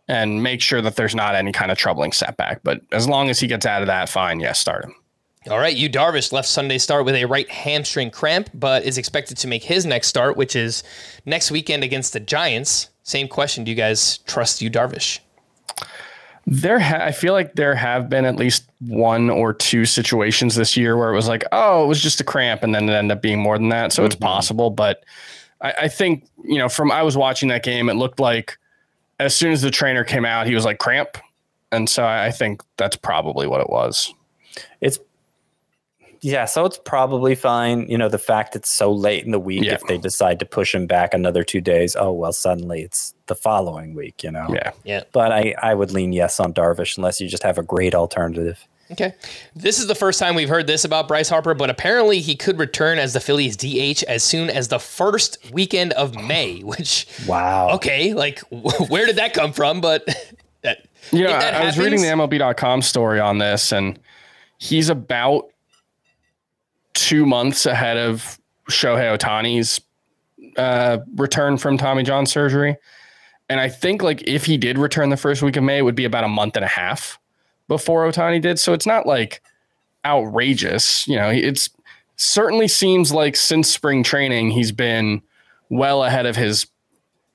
and make sure that there's not any kind of troubling setback. But as long as he gets out of that, fine. Yes, start him. All right, Yu Darvish left Sunday start with a right hamstring cramp, but is expected to make his next start, which is next weekend against the Giants. Same question: Do you guys trust Yu Darvish? There, ha- I feel like there have been at least one or two situations this year where it was like, oh, it was just a cramp, and then it ended up being more than that. So it's mm-hmm. possible, but I, I think you know, from I was watching that game, it looked like as soon as the trainer came out, he was like cramp, and so I I think that's probably what it was. It's yeah, so it's probably fine. You know, the fact it's so late in the week, Yeah. if they decide to push him back another two days, oh well, suddenly it's the following week. You know. Yeah. Yeah. But I I would lean yes on Darvish unless you just have a great alternative. Okay. This is the first time we've heard this about Bryce Harper, but apparently he could return as the Phillies DH as soon as the first weekend of May, which, Wow. okay, like, where did that come from? But that, Yeah, that I, I was reading the MLB.com story on this, and he's about two months ahead of Shohei Ohtani's uh, return from Tommy John surgery. And I think like if he did return the first week of May, it would be about a month and a half before Ohtani did. So it's not like outrageous. You know, it's certainly seems like since spring training he's been well ahead of his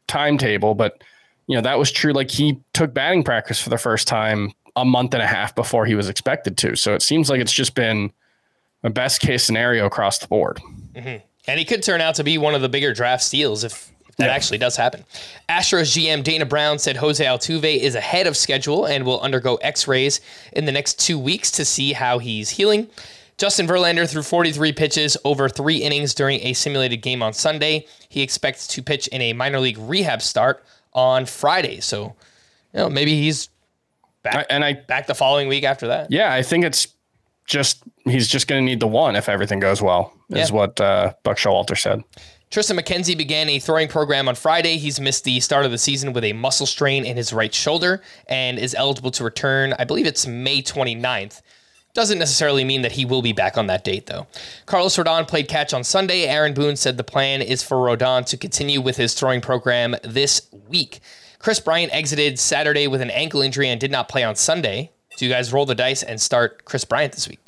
timetable, but you know, that was true. Like he took batting practice for the first time a month and a half before he was expected to. So it seems like it's just been a best case scenario across the board. Mm-hmm. and he could turn out to be one of the bigger draft steals if, if that actually does happen. Astros GM Dana Brown said Jose Altuve is ahead of schedule and will undergo x rays in the next two weeks to see how he's healing. Justin Verlander threw 43 pitches over three innings during a simulated game on Sunday. He expects to pitch in a minor league rehab start on Friday. So, you know, maybe he's I- back, and I, back the following week after that. yeah, I think it's just, he's just going to need the one if everything goes well, is Yeah. what uh, Buck Showalter said. Triston McKenzie began a throwing program on Friday. He's missed the start of the season with a muscle strain in his right shoulder and is eligible to return, I believe it's May 29th. Doesn't necessarily mean that he will be back on that date, though. Carlos Rodon played catch on Sunday. Aaron Boone said the plan is for Rodon to continue with his throwing program this week. Kris Bryant exited Saturday with an ankle injury and did not play on Sunday. Do you guys roll the dice and start Kris Bryant this week?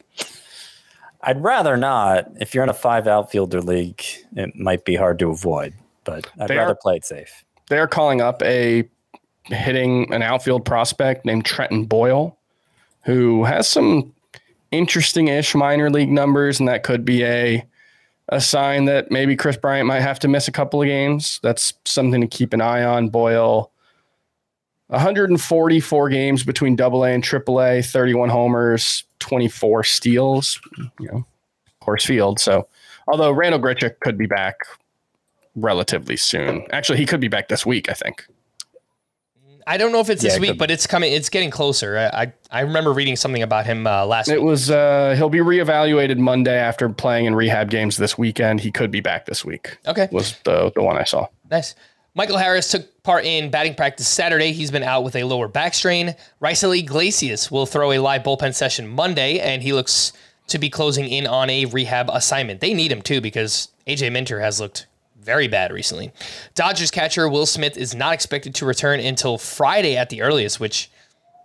I'd rather not. If you're in a five outfielder league, it might be hard to avoid, but I'd They rather are- play it safe. They're calling up a hitting an outfield prospect named Brenton Doyle, who has some interesting ish minor league numbers, and that could be a a sign that maybe Kris Bryant might have to miss a couple of games. That's something to keep an eye on. Boyle, 144 games between Double A and Triple A, 31 homers, 24 steals. You know, Coors Field. So, although Randall Grichuk could be back relatively soon. Actually, he could be back this week. I think. I don't know if it's Yeah, this it week, but it's coming. It's getting closer. I I, I remember reading something about him uh, last It week. was uh he'll be reevaluated Monday after playing in rehab games this weekend. He could be back this week. Okay. Was the the one I saw. Nice. Michael Harris took part in batting practice Saturday. He's been out with a lower back strain. Raisel Iglesias will throw a live bullpen session Monday, and he looks to be closing in on a rehab assignment. They need him too because AJ Minter has looked very bad recently. Dodgers catcher Will Smith is not expected to return until Friday at the earliest, which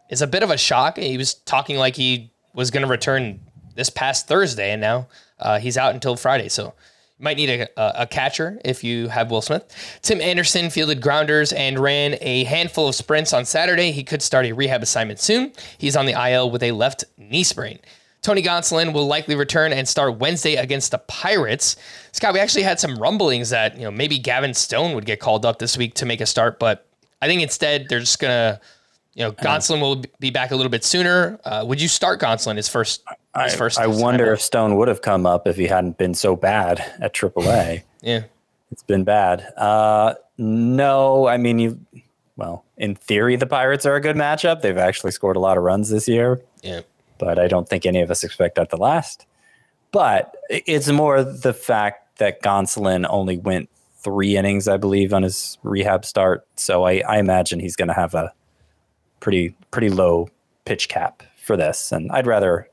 is a bit of a shock. He was talking like he was going to return this past Thursday, and now uh, he's out until Friday. So you might need a, a, catcher if you have Will Smith. Tim Anderson fielded grounders and ran a handful of sprints on Saturday. He could start a rehab assignment soon. He's on the IL with a left knee sprain. Tony Gonsolin will likely return and start Wednesday against the Pirates. Scott, we actually had some rumblings that you know maybe Gavin Stone would get called up this week to make a start, but I think instead they're just gonna, you know, Gonsolin will be back a little bit sooner. Uh, would you start Gonsolin his first? His I, first. I wonder if Stone would have come up if he hadn't been so bad at AAA. Yeah. it's been bad. Uh, no, I mean you. Well, in theory, the Pirates are a good matchup. They've actually scored a lot of runs this year, Yeah. but I don't think any of us expect that to last. But it's more the fact that Gonsolin only went three innings, I believe, on his rehab start. So I, I imagine he's going to have a pretty pretty low pitch cap for this, and I'd rather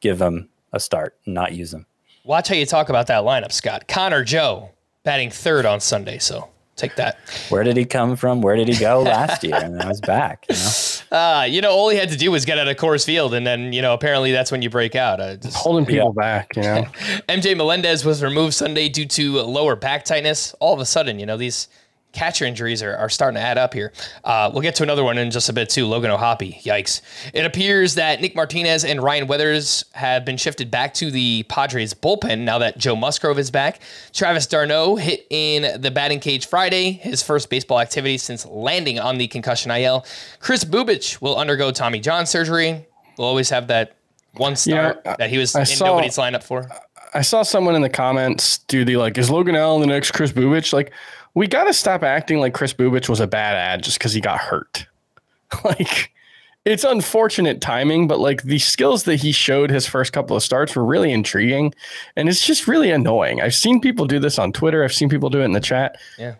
give them a start and not use them. Watch how you talk about that lineup, Scott. Connor Joe batting third on Sunday, so take that. Where did he come from? Where did he go last year? And now he's back. You know? Uh, you know, all he had to do was get out of Coors Field, and then you know, apparently that's when you break out. Uh, just, Holding people back, you know. MJ Melendez was removed Sunday due to lower back tightness. All of a sudden, you know, these catcher injuries are, are starting to add up here. Uh, we'll get to another one in just a bit too. Logan O'Hoppe, yikes! It appears that Nick Martinez and Ryan Weathers have been shifted back to the Padres bullpen now that Joe Musgrove is back. Travis d'Arnaud hit in the batting cage Friday, his first baseball activity since landing on the concussion IL. Kris Bubic will undergo Tommy John surgery. We'll always have that one start Yeah, that he was I in saw- nobody's lineup for. I saw someone in the comments do the like, is Logan Allen the next Kris Bubic? Like, we got to stop acting like Kris Bubic was a bad ad just because he got hurt. like, it's unfortunate timing, but like the skills that he showed his first couple of starts were really intriguing, and it's just really annoying. I've seen people do this on Twitter. I've seen people do it in the chat. Yeah.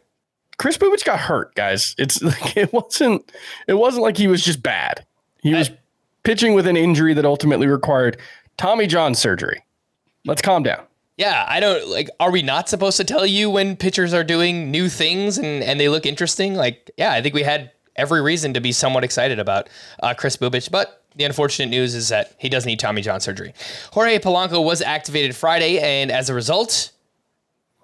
Kris Bubic got hurt, guys. It's like it wasn't it wasn't like he was just bad. He was pitching with an injury that ultimately required Tommy John surgery. Let's calm down. Yeah, I don't like. Are we not supposed to tell you when pitchers are doing new things and and they look interesting? Like, yeah, I think we had every reason to be somewhat excited about uh, Kris Bubic, but the unfortunate news is that he does need Tommy John surgery. Jorge Polanco was activated Friday, and as a result,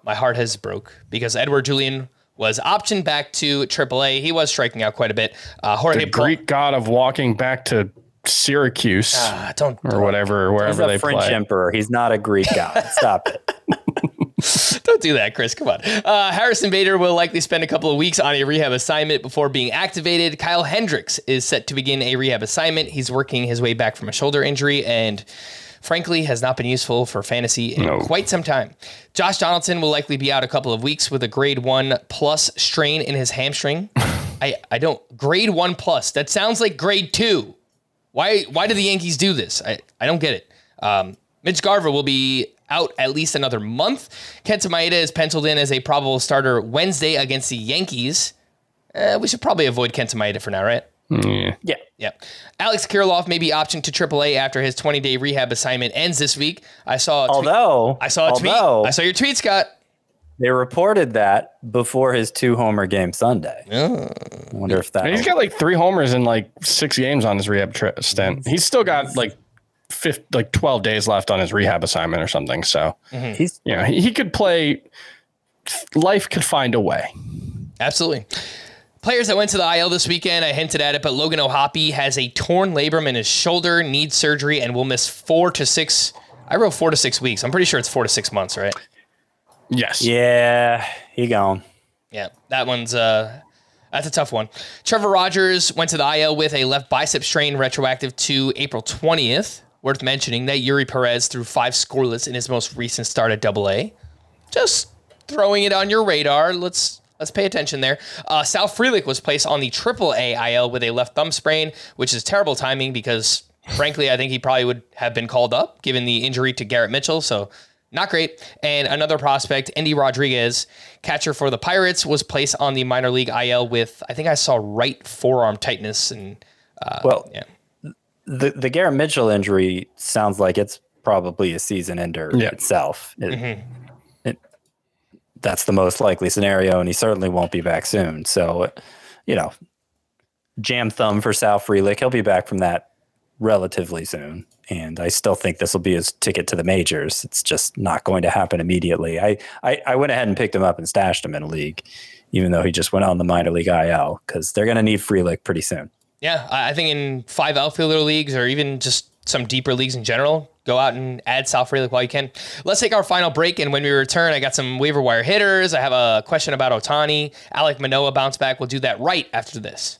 my heart has broke because Edouard Julien was optioned back to AAA. He was striking out quite a bit. Uh, Jorge The Greek god of walking back to Syracuse Ah, don't, or whatever, He's wherever a they French play. emperor. He's not a Greek god. Stop it. Don't do that, Chris. Come on. Uh, Harrison Bader will likely spend a couple of weeks on a rehab assignment before being activated. Kyle Hendricks is set to begin a rehab assignment. He's working his way back from a shoulder injury and frankly has not been useful for fantasy in No. quite some time. Josh Donaldson will likely be out a couple of weeks with a grade one plus strain in his hamstring. I, I don't grade one plus. That sounds like grade two. Why why do the Yankees do this? I, I don't get it. Um, Mitch Garver will be out at least another month. Kenta Maeda is penciled in as a probable starter Wednesday against the Yankees. Uh, we should probably avoid Kenta Maeda for now, right? Yeah. Yeah. Yeah. Alex Kirilloff may be optioned to AAA after his 20 day rehab assignment ends this week. I saw a tweet. Although I saw a tweet. although I saw your tweet, Scott. They reported that before his two homer game Sunday. Oh. I wonder if that he's got like three homers in like six games on his rehab tri- stint. He's still got like fifth, like 12 days left on his rehab assignment or something. So, mm-hmm. he's you know, he, he could play. Life could find a way. Absolutely. Players that went to the IL this weekend, I hinted at it, but Logan O'Hoppe has a torn labrum in his shoulder, needs surgery, and will miss four to six. I wrote four to six weeks. I'm pretty sure it's four to six months, right? Yes. yeah, he gone. Yeah, that one's uh that's a tough one. Trevor Rogers went to the IL with a left bicep strain retroactive to April 20th. Worth mentioning that Eury Perez threw five scoreless in his most recent start at Double A. Just throwing it on your radar. Let's let's pay attention there. Uh, Sal Frelick was placed on the Triple A IL with a left thumb sprain, which is terrible timing because frankly, I think he probably would have been called up given the injury to Garrett Mitchell. So not great. And another prospect, Endy Rodriguez, catcher for the Pirates, was placed on the minor league IL with I think I saw right forearm tightness and uh, Well, yeah. the the Garrett Mitchell injury sounds like it's probably a season ender Yeah. itself. It, it, that's the most likely scenario, and he certainly won't be back soon. So, you know, jam thumb for Sal Frelick. He'll be back from that relatively soon. And I still think this will be his ticket to the majors. It's just not going to happen immediately. I, I, I went ahead and picked him up and stashed him in a league, even though he just went on the minor league IL, because they're going to need Frelick pretty soon. Yeah, I I think in five outfielder leagues or even just some deeper leagues in general, go out and add Sal Frelick while you can. Let's take our final break, and when we return, I got some waiver wire hitters. I have a question about Ohtani. Alek Manoah bounce back. We'll do that right after this.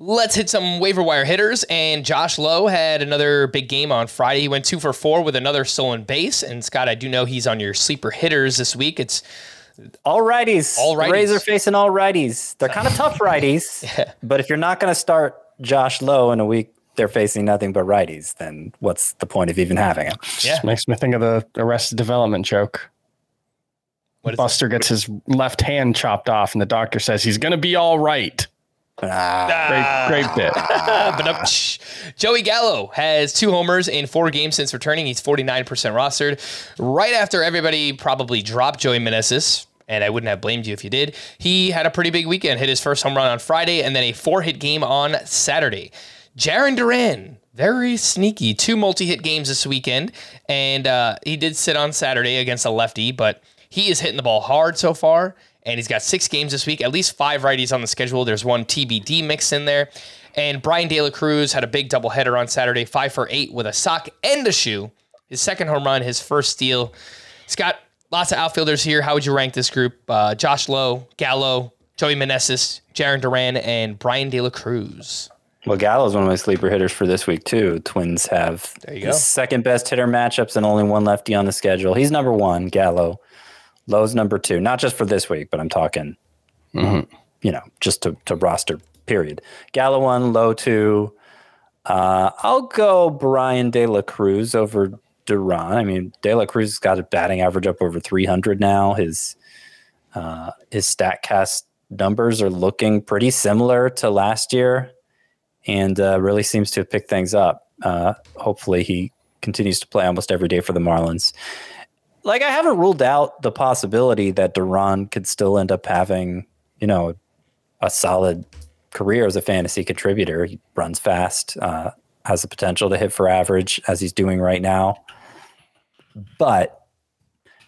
Let's hit some waiver wire hitters. And Josh Lowe had another big game on Friday. He went two for four with another stolen base. And Scott, I do know he's on your sleeper hitters this week. It's all righties. All righties. Razor facing all righties. They're kind of tough righties. Yeah. But if you're not going to start Josh Lowe in a week they're facing nothing but righties, then what's the point of even having him? Yeah. Just makes me think of the Arrested Development joke. What is Buster gets his left hand chopped off, and the doctor says he's going to be all right. Ah, Great, great bit. but um. Joey Gallo has two homers in four games since returning. He's 49% rostered. Right after everybody probably dropped Joey Meneses, and I wouldn't have blamed you if you did, he had a pretty big weekend. Hit his first home run on Friday and then a four hit game on Saturday. Jarren Duran, very sneaky. Two multi hit games this weekend, and uh, he did sit on Saturday against a lefty, but he is hitting the ball hard so far. And he's got six games this week, at least five righties on the schedule. There's one TBD mix in there. And Bryan De La Cruz had a big doubleheader on Saturday, five for eight with a sock and a shoe. His second home run, his first steal. Scott, lots of outfielders here. How would you rank this group? Uh, Josh Lowe, Gallo, Joey Meneses, Jarren Duran, and Bryan De La Cruz. Well, Gallo's one of my sleeper hitters for this week too. Twins have the second best hitter matchups and only one lefty on the schedule. He's number one, Gallo. Lowe's number two, not just for this week, but I'm talking, you know, just to, to roster. Period. Gallo one, Lowe two. Uh, I'll go Bryan De La Cruz over Duran. I mean, De La Cruz has got a batting average up over 300 now. His uh, his Statcast numbers are looking pretty similar to last year and uh, really seems to have picked things up. Uh, hopefully, he continues to play almost every day for the Marlins. Like, I haven't ruled out the possibility that Duran could still end up having, you know, a solid career as a fantasy contributor. He runs fast, uh, has the potential to hit for average as he's doing right now, but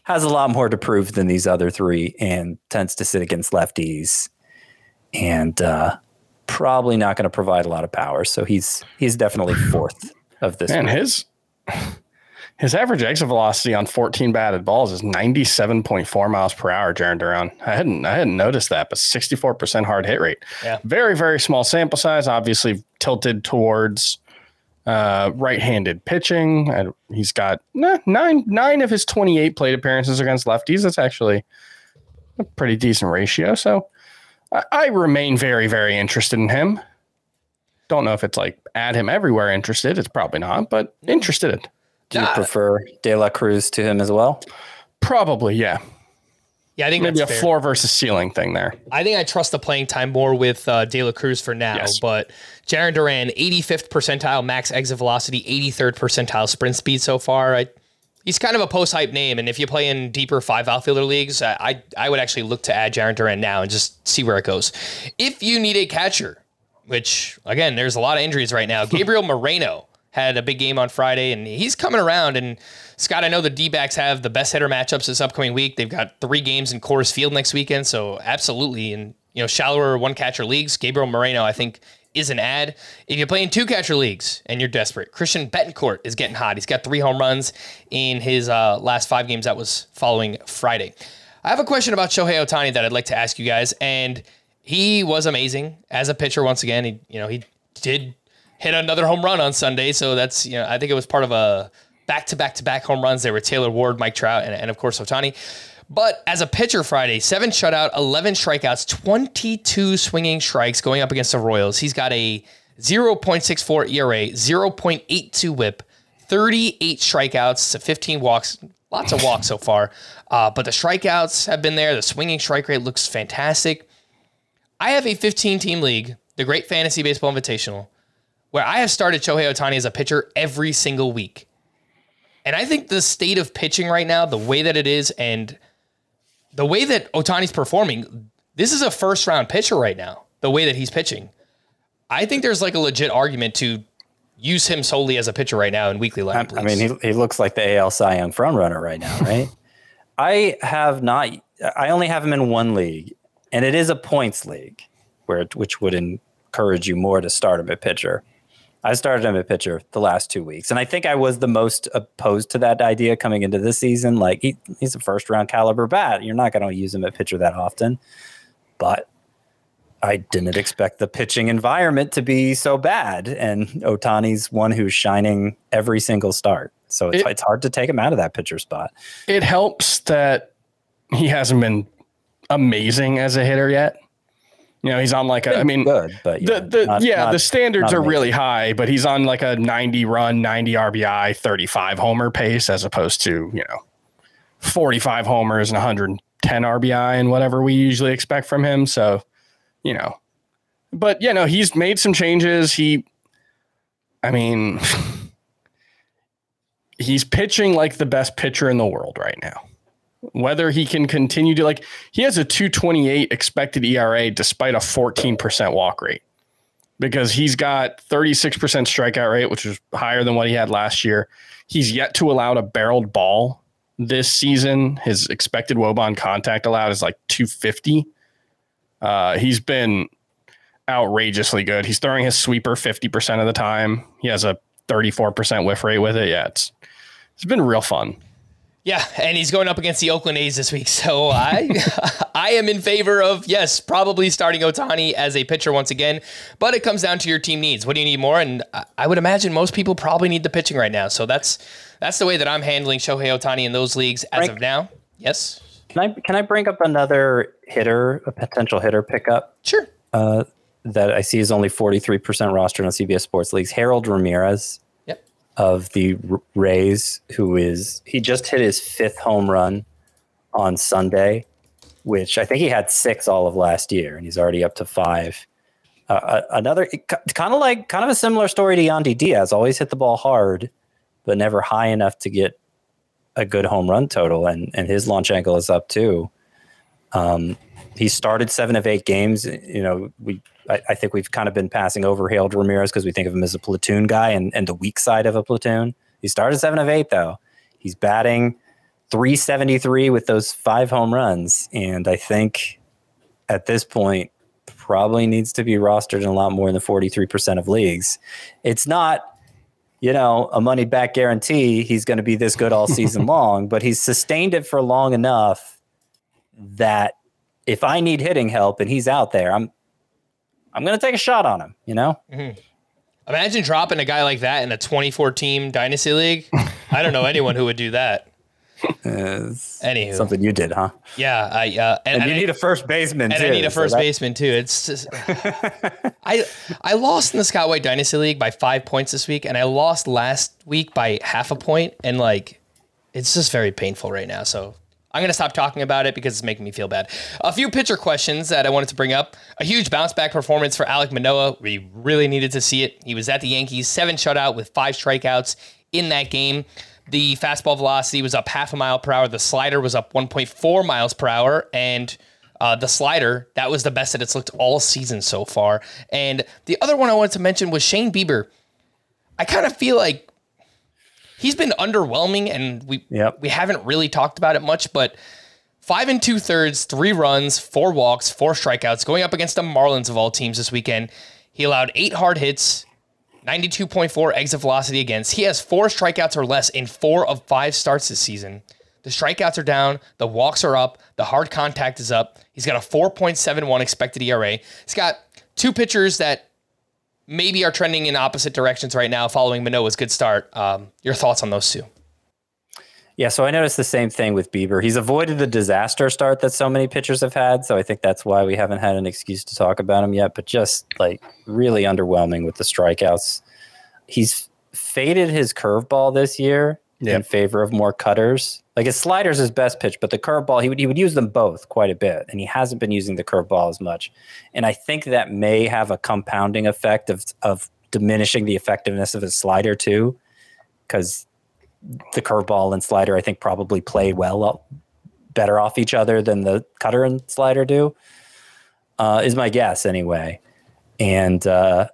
has a lot more to prove than these other three and tends to sit against lefties and uh, probably not going to provide a lot of power. So he's he's definitely fourth of this. Group. his his average exit velocity on 14 batted balls is 97.4 miles per hour, Jarren Duran. I hadn't I hadn't noticed that, but 64% hard hit rate. Yeah. Very, very small sample size, obviously tilted towards uh, right-handed pitching. And he's got nah, nine nine of his 28 plate appearances against lefties. That's actually a pretty decent ratio. So I, I remain very, very interested in him. Don't know if it's like add him everywhere interested. It's probably not, but interested. Do you prefer De La Cruz to him as well? Probably, yeah. Yeah, I think Maybe a fair. floor versus ceiling thing there. I think I trust the playing time more with uh, De La Cruz for now. Yes. But Jarren Duran, 85th percentile max exit velocity, 83rd percentile sprint speed so far. I, he's kind of a post hype name, and if you play in deeper five outfielder leagues, I I, I would actually look to add Jarren Duran now and just see where it goes. If you need a catcher, which again, there's a lot of injuries right now. Gabriel Moreno had a big game on Friday, and he's coming around. And Scott, I know the D backs have the best hitter matchups this upcoming week. They've got three games in Coors Field next weekend, so absolutely. And you know, shallower one catcher leagues, Gabriel Moreno, I think. Is an ad. If you play in two catcher leagues and you're desperate, Christian Bethancourt is getting hot. He's got three home runs in his uh, last five games. That was following Friday. I have a question about Shohei Ohtani that I'd like to ask you guys. And he was amazing as a pitcher once again. He, you know, he did hit another home run on Sunday, so that's you know, I think it was part of a back to back to back home runs. They were Taylor Ward, Mike Trout, and, and of course Ohtani. But as a pitcher Friday, seven shutout, 11 strikeouts, 22 swinging strikes going up against the Royals. He's got a 0.64 ERA, 0.82 whip, 38 strikeouts to 15 walks. Lots of walks so far. Uh, but the strikeouts have been there. The swinging strike rate looks fantastic. I have a 15 team league, the Great Fantasy Baseball Invitational, where I have started Shohei Ohtani as a pitcher every single week. And I think the state of pitching right now, the way that it is, and the way that Ohtani's performing, this is a first round pitcher right now, the way that he's pitching. I think there's like a legit argument to use him solely as a pitcher right now in weekly I, lineup. I mean, he, he looks like the AL Cy Young frontrunner right now, right? I have not. I only have him in one league, and it is a points league, where which would encourage you more to start him at pitcher. I started him at pitcher the last two weeks, and I think I was the most opposed to that idea coming into this season. Like he, he's a first round caliber bat. You're not going to use him at pitcher that often, but I didn't expect the pitching environment to be so bad. And Ohtani's one who's shining every single start. So it's, It- it's hard to take him out of that pitcher spot. It helps that he hasn't been amazing as a hitter yet. You know, he's on like a. I mean, good, but the, the not- yeah, not- the standards are really high, but he's on like a 90 run, 90 RBI, 35 homer pace as opposed to you know, 45 homers and 110 RBI and whatever we usually expect from him. So, you know, but you know, he's made some changes. He, I mean, he's pitching like the best pitcher in the world right now. Whether he can continue to like, he has a 228 expected ERA despite a 14% walk rate because he's got 36% strikeout rate, which is higher than what he had last year. He's yet to allow a barreled ball this season. His expected wOBA on contact allowed is like 250. Uh, he's been outrageously good. He's throwing his sweeper 50% of the time. He has a 34% whiff rate with it. Yeah, it's it's been real fun. Yeah, and he's going up against the Oakland A's this week. So I I am in favor of yes, probably starting Ohtani as a pitcher once again, but it comes down to your team needs. What do you need more? And I- would imagine most people probably need the pitching right now. So that's that's the way that I'm handling Shohei Ohtani in those leagues as Frank? of now. Yes. Can I can I bring up another hitter, a potential hitter pickup? Sure. Uh, that I see is only forty three percent rostered on CBS Sports leagues. Harold Ramirez. Of the Rays, who is he just hit his fifth home run on Sunday, which I think he had six all of last year, and he's already up to five. Uh, uh, another kind of like kind of a similar story to Yandy Diaz. Always hit the ball hard, but never high enough to get a good home run total, and and his launch angle is up too. Um, he started seven of eight games. You know, we I, I think we've kind of been passing over Harold Ramirez because we think of him as a platoon guy and, and the weak side of a platoon. He started seven of eight though. He's batting 373 with those five home runs, and I think at this point probably needs to be rostered in a lot more than 43% of leagues. It's not you know, a money back guarantee he's going to be this good all season long, but he's sustained it for long enough that if I need hitting help and he's out there, I'm I'm going to take a shot on him, you know? Mhm. Imagine dropping a guy like that in a 24 team dynasty league. I don't know anyone who would do that. Anywho, Something you did, huh? Yeah, I uh, And, you I- need a first baseman too. and too. I need a so first that- baseman too. It's just I I lost in the Scott White Dynasty League by five points this week, and I lost last week by half a point, and like it's just very painful right now. So I'm gonna stop talking about it because it's making me feel bad. A few pitcher questions that I wanted to bring up. A huge bounce back performance for Alek Manoah. We really needed to see it. He was at the Yankees, seven shutout with five strikeouts in that game. The fastball velocity was up half a mile per hour. The slider was up 1.4 miles per hour, and uh, the slider that was the best that it's looked all season so far. And the other one I wanted to mention was Shane Bieber. I kind of feel like he's been underwhelming, and we we haven't really talked about it much. But five and two thirds, three runs, four walks, four strikeouts, going up against the Marlins of all teams this weekend. He allowed eight hard hits, 92.4 exit velocity against. He has four strikeouts or less in four of five starts this season. The strikeouts are down, the walks are up, the hard contact is up. He's got a 4.71 expected ERA. He's got two pitchers that maybe are trending in opposite directions right now following Manoah's good start. Um, your thoughts on those two? Yeah, so I noticed the same thing with Bieber. He's avoided the disaster start that so many pitchers have had, so I think that's why we haven't had an excuse to talk about him yet, but just like really underwhelming with the strikeouts. He's faded his curveball this year in favor of more cutters. Like his slider's his best pitch, but the curveball, he would he would use them both quite a bit, and he hasn't been using the curveball as much. And I think that may have a compounding effect of of diminishing the effectiveness of his slider too, because the curveball and slider, I think, probably play well uh, better off each other than the cutter and slider do. Uh, is my guess anyway, and uh,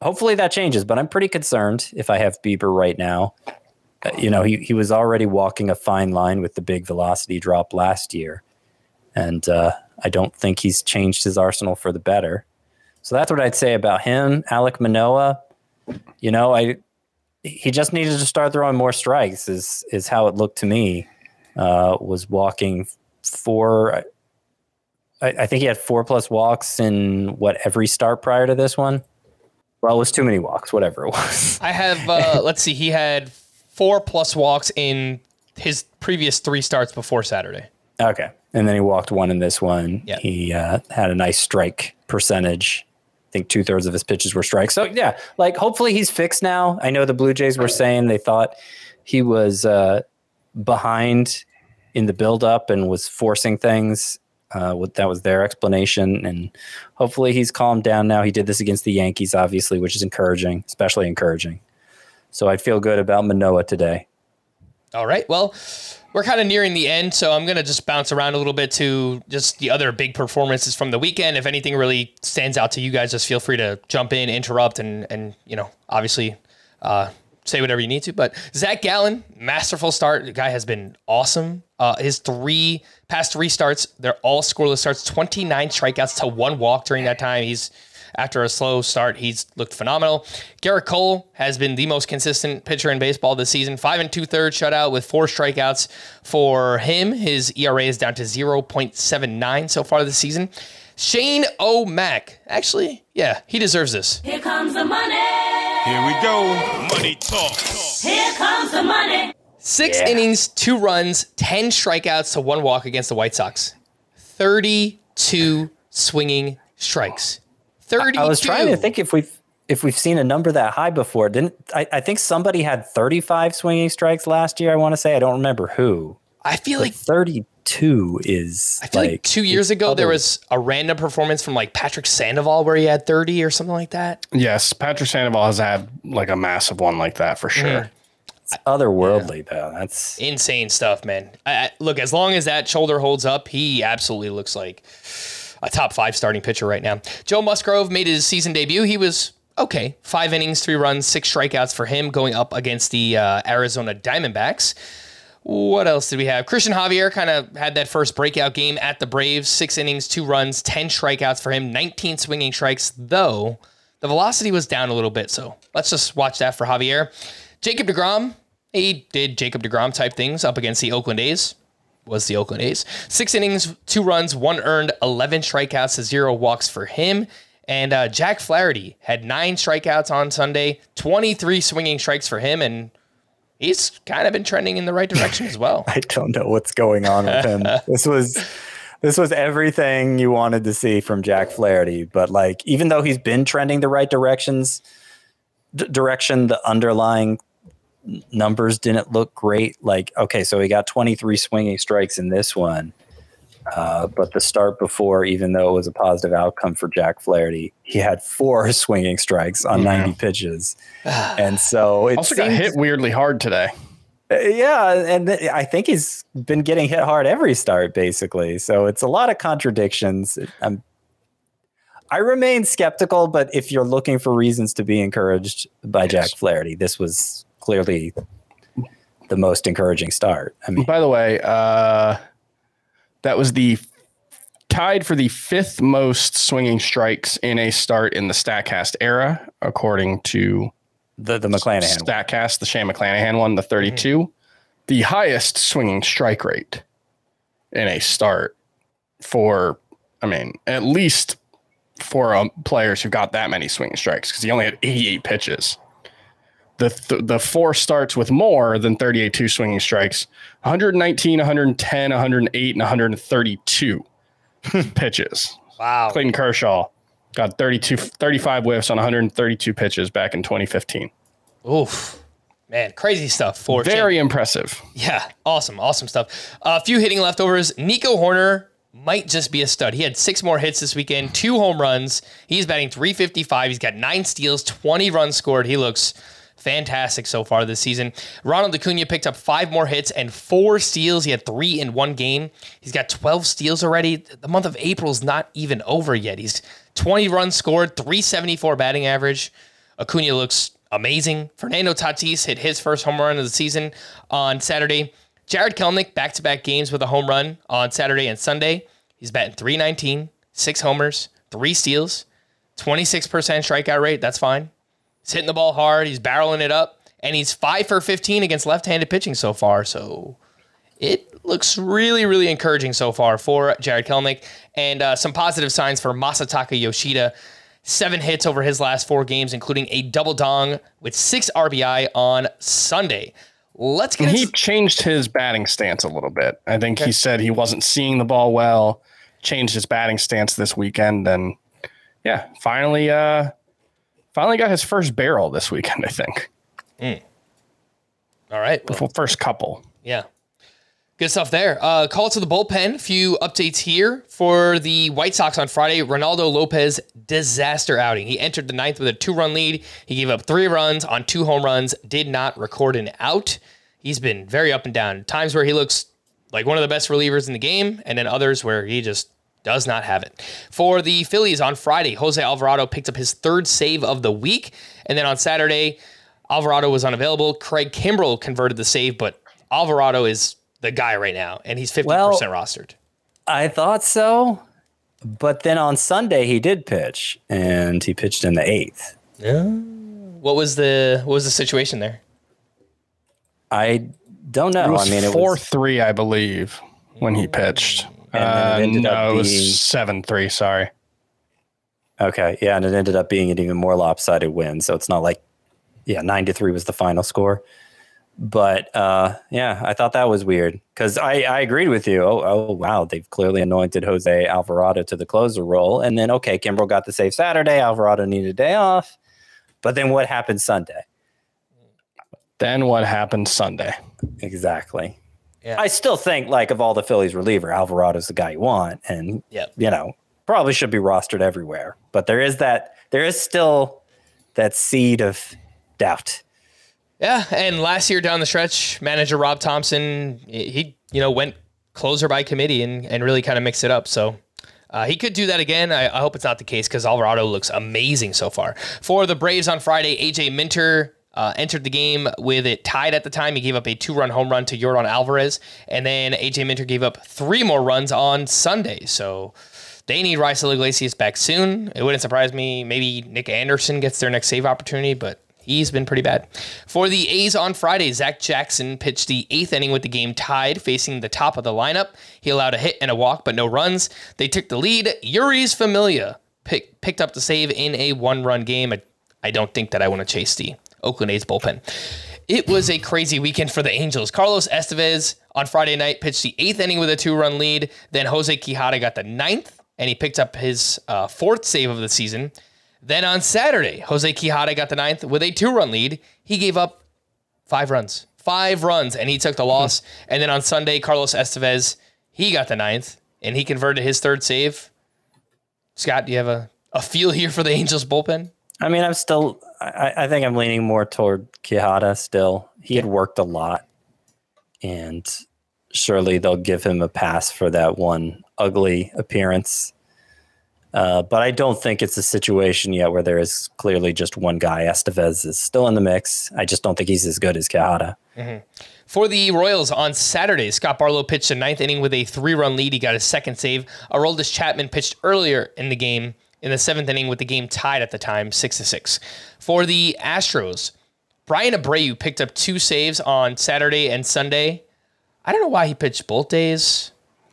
hopefully that changes. But I'm pretty concerned if I have Bieber right now. Uh, you know, he he was already walking a fine line with the big velocity drop last year, and uh, I don't think he's changed his arsenal for the better. So that's what I'd say about him. Alek Manoah, you know, I he just needed to start throwing more strikes. Is is how it looked to me. Uh, was walking four. I, I think he had four plus walks in what every start prior to this one. Well, it was too many walks, whatever it was. I have. Uh, let's see. He had four plus walks in his previous three starts before Saturday. Okay, and then he walked one in this one. Yeah. He uh, had a nice strike percentage. I think two thirds of his pitches were strikes. So yeah, like hopefully he's fixed now. I know the Blue Jays were saying they thought he was uh, behind in the buildup and was forcing things. Uh, what that was their explanation, and hopefully he's calmed down now. He did this against the Yankees, obviously, which is encouraging, especially encouraging. So I feel good about Manoah today. All right. Well, we're kind of nearing the end, so I'm going to just bounce around a little bit to just the other big performances from the weekend. If anything really stands out to you guys, just feel free to jump in, interrupt, and and you know, obviously, uh, say whatever you need to. But Zach Gallen, masterful start. The guy has been awesome. Uh, his three past three starts, they're all scoreless starts. 29 strikeouts to one walk during that time. He's after a slow start, he's looked phenomenal. Gerrit Cole has been the most consistent pitcher in baseball this season. Five and two thirds shutout with four strikeouts for him. His ERA is down to 0.79 so far this season. Shane O'Mac, actually, yeah, he deserves this. Here comes the money. Here we go. Money talk. Here comes the money. Six innings, two runs, 10 strikeouts to one walk against the White Sox. 32 swinging strikes. 32. I was trying to think if we've if we've seen a number that high before. Didn't I, I think somebody had 35 swinging strikes last year? I want to say I don't remember who. I feel But like 32 is I feel like, two years it's ago there was a random performance from like Patrick Sandoval where he had 30 or something like that. Yes, Patrick Sandoval has had like a massive one like that for sure. Mm. it's otherworldly though. That's Insane stuff, man. I, I, look, as long as that shoulder holds up, he absolutely looks like a top five starting pitcher right now. Joe Musgrove made his season debut. He was okay. Five innings, three runs, six strikeouts for him going up against the uh, Arizona Diamondbacks. What else did we have? Christian Javier kind of had that first breakout game at the Braves. Six innings, two runs, 10 strikeouts for him, 19 swinging strikes, though the velocity was down a little bit. So let's just watch that for Javier. Jacob DeGrom, he did Jacob DeGrom type things up against the Oakland A's. Was the Oakland A's. Six innings, two runs, one earned, 11 strikeouts to zero walks for him. And uh, Jack Flaherty had nine strikeouts on Sunday, 23 swinging strikes for him. And he's kind of been trending in the right direction as well. I don't know what's going on with him. this was this was everything you wanted to see from Jack Flaherty, but like even though he's been trending the right directions d- direction, the underlying numbers didn't look great. Like okay, so he got 23 swinging strikes in this one. Uh, but the start before, even though it was a positive outcome for Jack Flaherty, he had four swinging strikes on 90 pitches. And so it Also got hit weirdly hard today. uh, Yeah, and th- I think he's been getting hit hard every start, basically. So it's a lot of contradictions. I'm, I remain skeptical, but if you're looking for reasons to be encouraged by Jack Flaherty, this was clearly the most encouraging start. I mean, By the way, uh, that was the tied for the fifth most swinging strikes in a start in the Statcast era, according to the the McClanahan. one. Statcast, the Shane McClanahan one, the 32. The highest swinging strike rate in a start for, I mean, at least for um, players who got that many swinging strikes because he only had 88 pitches. The, th- the four starts with more than 38 two swinging strikes 119 110 108 and 132 pitches Wow. clayton kershaw got 32 35 whiffs on 132 pitches back in 2015 Oof. Man, crazy stuff for very impressive Yeah, awesome, awesome stuff. A few hitting leftovers. Nico Hoerner might just be a stud. He had six more hits this weekend, two home runs. He's batting 355. He's got nine steals, 20 runs scored. He looks fantastic so far this season. Ronald Acuna picked up five more hits and four steals. He had three in one game. He's got 12 steals already. The month of April is not even over yet. He's 20 runs scored, 374 batting average. Acuna looks amazing. Fernando Tatis hit his first home run of the season on Saturday. Jarred Kelenic back to back games with a home run on Saturday and Sunday. He's batting 319, six homers, three steals, 26% strikeout rate. That's fine. He's hitting the ball hard. He's barreling it up. And he's five for 15 against left handed pitching so far. So it looks really, really encouraging so far for Jarred Kelenic. And uh, some positive signs for Masataka Yoshida. Seven hits over his last four games, including a double dong with six RBI on Sunday. Let's get he into- changed his batting stance a little bit. I think he said he wasn't seeing the ball well, changed his batting stance this weekend, and yeah, finally, uh, finally got his first barrel this weekend. I think. All right. Well, first couple. Yeah. Good stuff there. Uh, call to the bullpen. A few updates here for the White Sox on Friday. Reynaldo Lopez disaster outing. He entered the ninth with a two-run lead. He gave up three runs on two home runs. Did not record an out. He's been very up and down. Times where he looks like one of the best relievers in the game, and then others where he just does not have it. For the Phillies on Friday, Jose Alvarado picked up his third save of the week, and then on Saturday, Alvarado was unavailable. Craig Kimbrel converted the save, but Alvarado is the guy right now, and he's 50% Well- rostered. I thought so, but then on Sunday he did pitch, and he pitched in the eighth. What was the what was the situation there? I don't know. It was I mean, it four was three, I believe, when he hmm. pitched. And then it Uh, no, it was being- seven three. Sorry. okay. Yeah, and it ended up being an even more lopsided win. So it's not like, yeah, nine to three was the final score. But uh, yeah, I thought that was weird because I, I agreed with you. Oh, oh, wow, they've clearly anointed Jose Alvarado to the closer role, and then okay, Kimbrel got the save Saturday. Alvarado needed a day off, but then what happened Sunday? Then what happened Sunday? Exactly. Yeah. I still think like of all the Phillies reliever, Alvarado's the guy you want, and you know probably should be rostered everywhere. But there is that there is still that seed of doubt. Yeah, and last year down the stretch, manager Rob Thomson, he you know went closer by committee and, and really kind of mixed it up. So uh, he could do that again. I, I hope it's not the case because Alvarado looks amazing so far. For the Braves on Friday, AJ Minter uh, entered the game with it tied at the time. He gave up a two-run home run to Yordan Alvarez, and then AJ Minter gave up three more runs on Sunday. So they need Raisel Iglesias back soon. It wouldn't surprise me. Maybe Nick Anderson gets their next save opportunity, but he's been pretty bad. For the A's on Friday, Zach Jackson pitched the eighth inning with the game tied, facing the top of the lineup. He allowed a hit and a walk, but no runs. They took the lead. Jeurys Familia pick, picked up the save in a one-run game. I, I don't think that I want to chase the Oakland A's bullpen. It was a crazy weekend for the Angels. Carlos Estevez on Friday night pitched the eighth inning with a two-run lead. Then Jose Quijada got the ninth, and he picked up his uh, fourth save of the season. Then on Saturday, Jose Quijada got the ninth with a two-run lead. He gave up five runs, five runs, and he took the loss. and then on Sunday, Carlos Estevez he got the ninth, and he converted his third save. Scott, do you have a, a feel here for the Angels bullpen? I mean, I'm still. I, I think I'm leaning more toward Quijada still. He had worked a lot, and surely they'll give him a pass for that one ugly appearance. Uh, but I don't think it's a situation yet where there is clearly just one guy. Estevez is still in the mix. I just don't think he's as good as Quijada. For the Royals on Saturday, Scott Barlow pitched a ninth inning with a three-run lead. He got his second save. Aroldis Chapman pitched earlier in the game in the seventh inning with the game tied at the time, six to six. For the Astros, Bryan Abreu picked up two saves on Saturday and Sunday. I don't know why he pitched both days.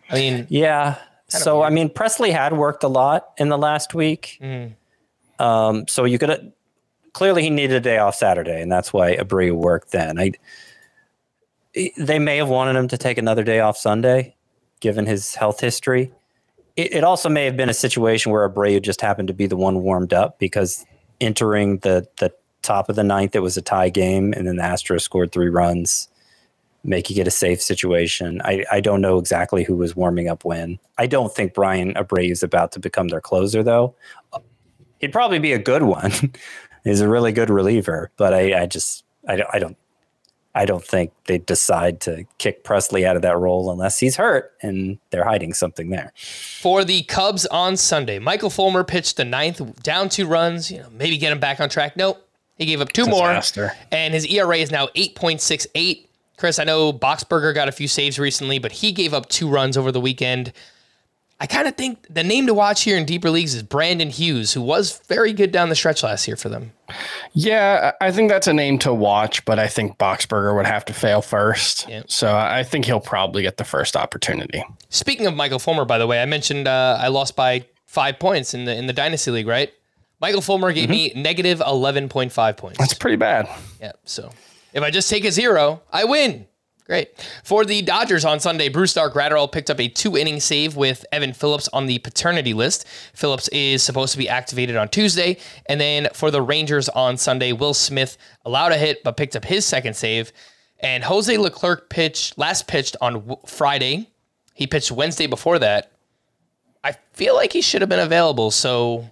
I mean, Yeah. So I mean, Pressly had worked a lot in the last week. Um, so you could have clearly he needed a day off Saturday, and that's why Abreu worked then. I they may have wanted him to take another day off Sunday, given his health history. It, it also may have been a situation where Abreu just happened to be the one warmed up because entering the the top of the ninth, it was a tie game, and then the Astros scored three runs making it a safe situation. I, I don't know exactly who was warming up when. I don't think Bryan Abreu is about to become their closer, though. He'd probably be a good one. He's a really good reliever, but I, I just I, I don't I don't think they decide to kick Pressly out of that role unless he's hurt and they're hiding something there. For the Cubs on Sunday, Michael Fulmer pitched the ninth, down two runs. You know, maybe get him back on track. Nope, he gave up two Disaster. more, and his ERA is now eight point six eight. Chris, I know Boxberger got a few saves recently, but he gave up two runs over the weekend. I kind of think the name to watch here in deeper leagues is Brandon Hughes, who was very good down the stretch last year for them. Yeah, I think that's a name to watch, but I think Boxberger would have to fail first. Yeah. So I think he'll probably get the first opportunity. Speaking of Michael Fulmer, by the way, I mentioned uh, I lost by five points in the in the dynasty league, right? Michael Fulmer gave me negative eleven point five points. That's pretty bad. Yeah. So if I just take a zero, I win. Great. For the Dodgers on Sunday, Brusdar Graterol picked up a two inning save with Evan Phillips on the paternity list. Phillips is supposed to be activated on Tuesday. And then for the Rangers on Sunday, Will Smith allowed a hit but picked up his second save. And Jose Leclerc pitched last pitched on Friday. He pitched Wednesday before that. I feel like he should have been available. So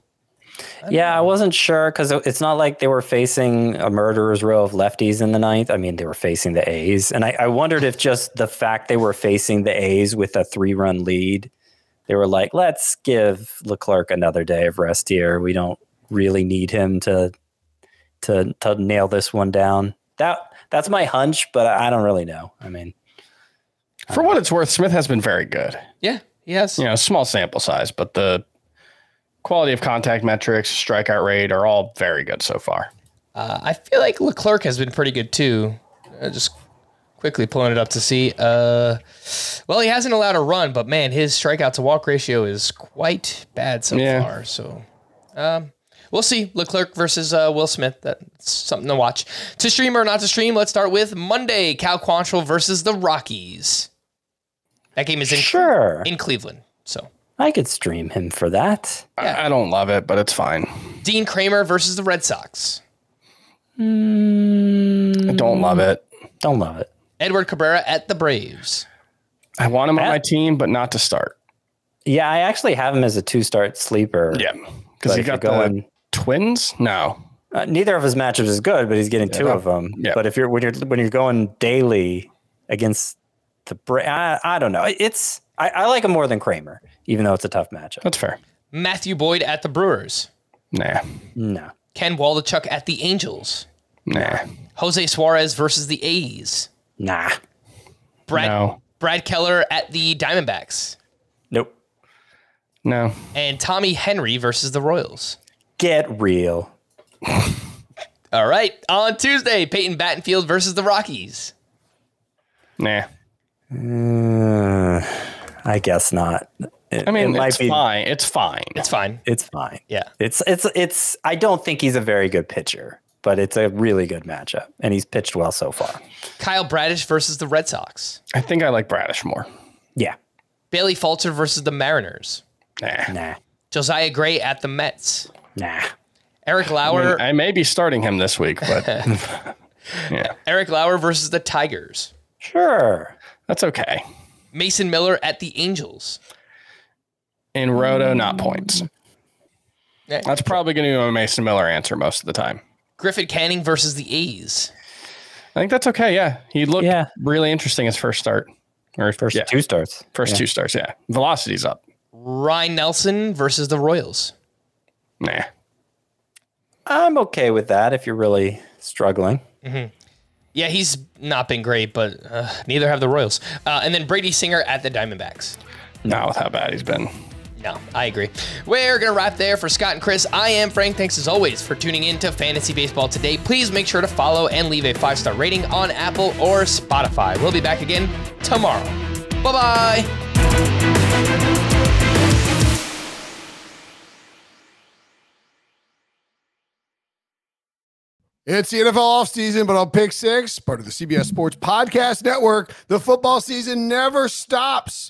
Yeah, I wasn't sure because it's not like they were facing a murderer's row of lefties in the ninth. I mean, they were facing the A's. And I, I wondered if just the fact they were facing the A's with a three run lead, they were like, let's give Leclerc another day of rest here. We don't really need him to to to nail this one down. That that's my hunch, but I don't really know. I mean, For what it's worth, Smith has been very good. yeah, yes. You know, small sample size, but the quality of contact metrics, strikeout rate are all very good so far. Uh, I feel like Leclerc has been pretty good too. Uh, just quickly pulling it up to see. Uh, well, he hasn't allowed a run, but man, his strikeout to walk ratio is quite bad so Yeah. far. So um, we'll see. Leclerc versus uh, Will Smith. That's something to watch. To stream or not to stream, let's start with Monday Cal Quantrill versus the Rockies. That game is in, Sure. in Cleveland. So I could stream him for that. I, I don't love it, but it's fine. Dean Kremer versus the Red Sox. I don't love it. Don't love it. Edward Cabrera at the Braves. I want him on my team, but not to start. Yeah, I actually have him as a two start sleeper. Yeah, because you if you're got the going- Twins. No, Uh, neither of his matchups is good, but he's getting two of them. Yeah. But if you're when you're when you're going daily against the Bra- I, I don't know. It's I, I like him more than Kremer, even though it's a tough matchup. that's fair. Matthew Boyd at the Brewers. Nah, No, Ken Waldichuk at the Angels. nah, Jose Suarez versus the A's. nah, Brad No. Brad Keller at the Diamondbacks. nope. no. And Tommy Henry versus the Royals. Get real. All right. On Tuesday, Peyton Battenfield versus the Rockies. Nah. Uh, I guess not. It- I mean, it it's be- fine. It's fine. It's fine. It's fine. Yeah. It's it's it's. I don't think he's a very good pitcher, but it's a really good matchup, and he's pitched well so far. Kyle Bradish versus the Red Sox. I think I like Bradish more. Yeah. Bailey Falter versus the Mariners. Nah. Nah. Josiah Gray at the Mets. Nah. Eric I, Lauer. mean, I may be starting him this week, but yeah, Eric Lauer versus the Tigers. Sure. that's okay. Mason Miller at the Angels. In Roto, not points. Yeah. That's probably going to be a Mason Miller answer most of the time. Griffin Canning versus the A's. I think that's okay. Yeah, he looked Yeah. really interesting his first start, or his First yeah, two starts. first Yeah. two starts. Yeah, velocity's up. Ryne Nelson versus the Royals. Nah, I'm okay with that if you're really struggling. Yeah, he's not been great, but uh, neither have the Royals. Uh, and then Brady Singer at the Diamondbacks. not with how bad he's been. No, I agree. We're going to wrap there for Scott and Chris. I am Frank. Thanks as always for tuning in to Fantasy Baseball today. Please make sure to follow and leave a five star rating on Apple or Spotify. We'll be back again tomorrow. Bye bye. It's the NFL offseason, but on Pick Six, part of the CBS Sports Podcast Network, the football season never stops.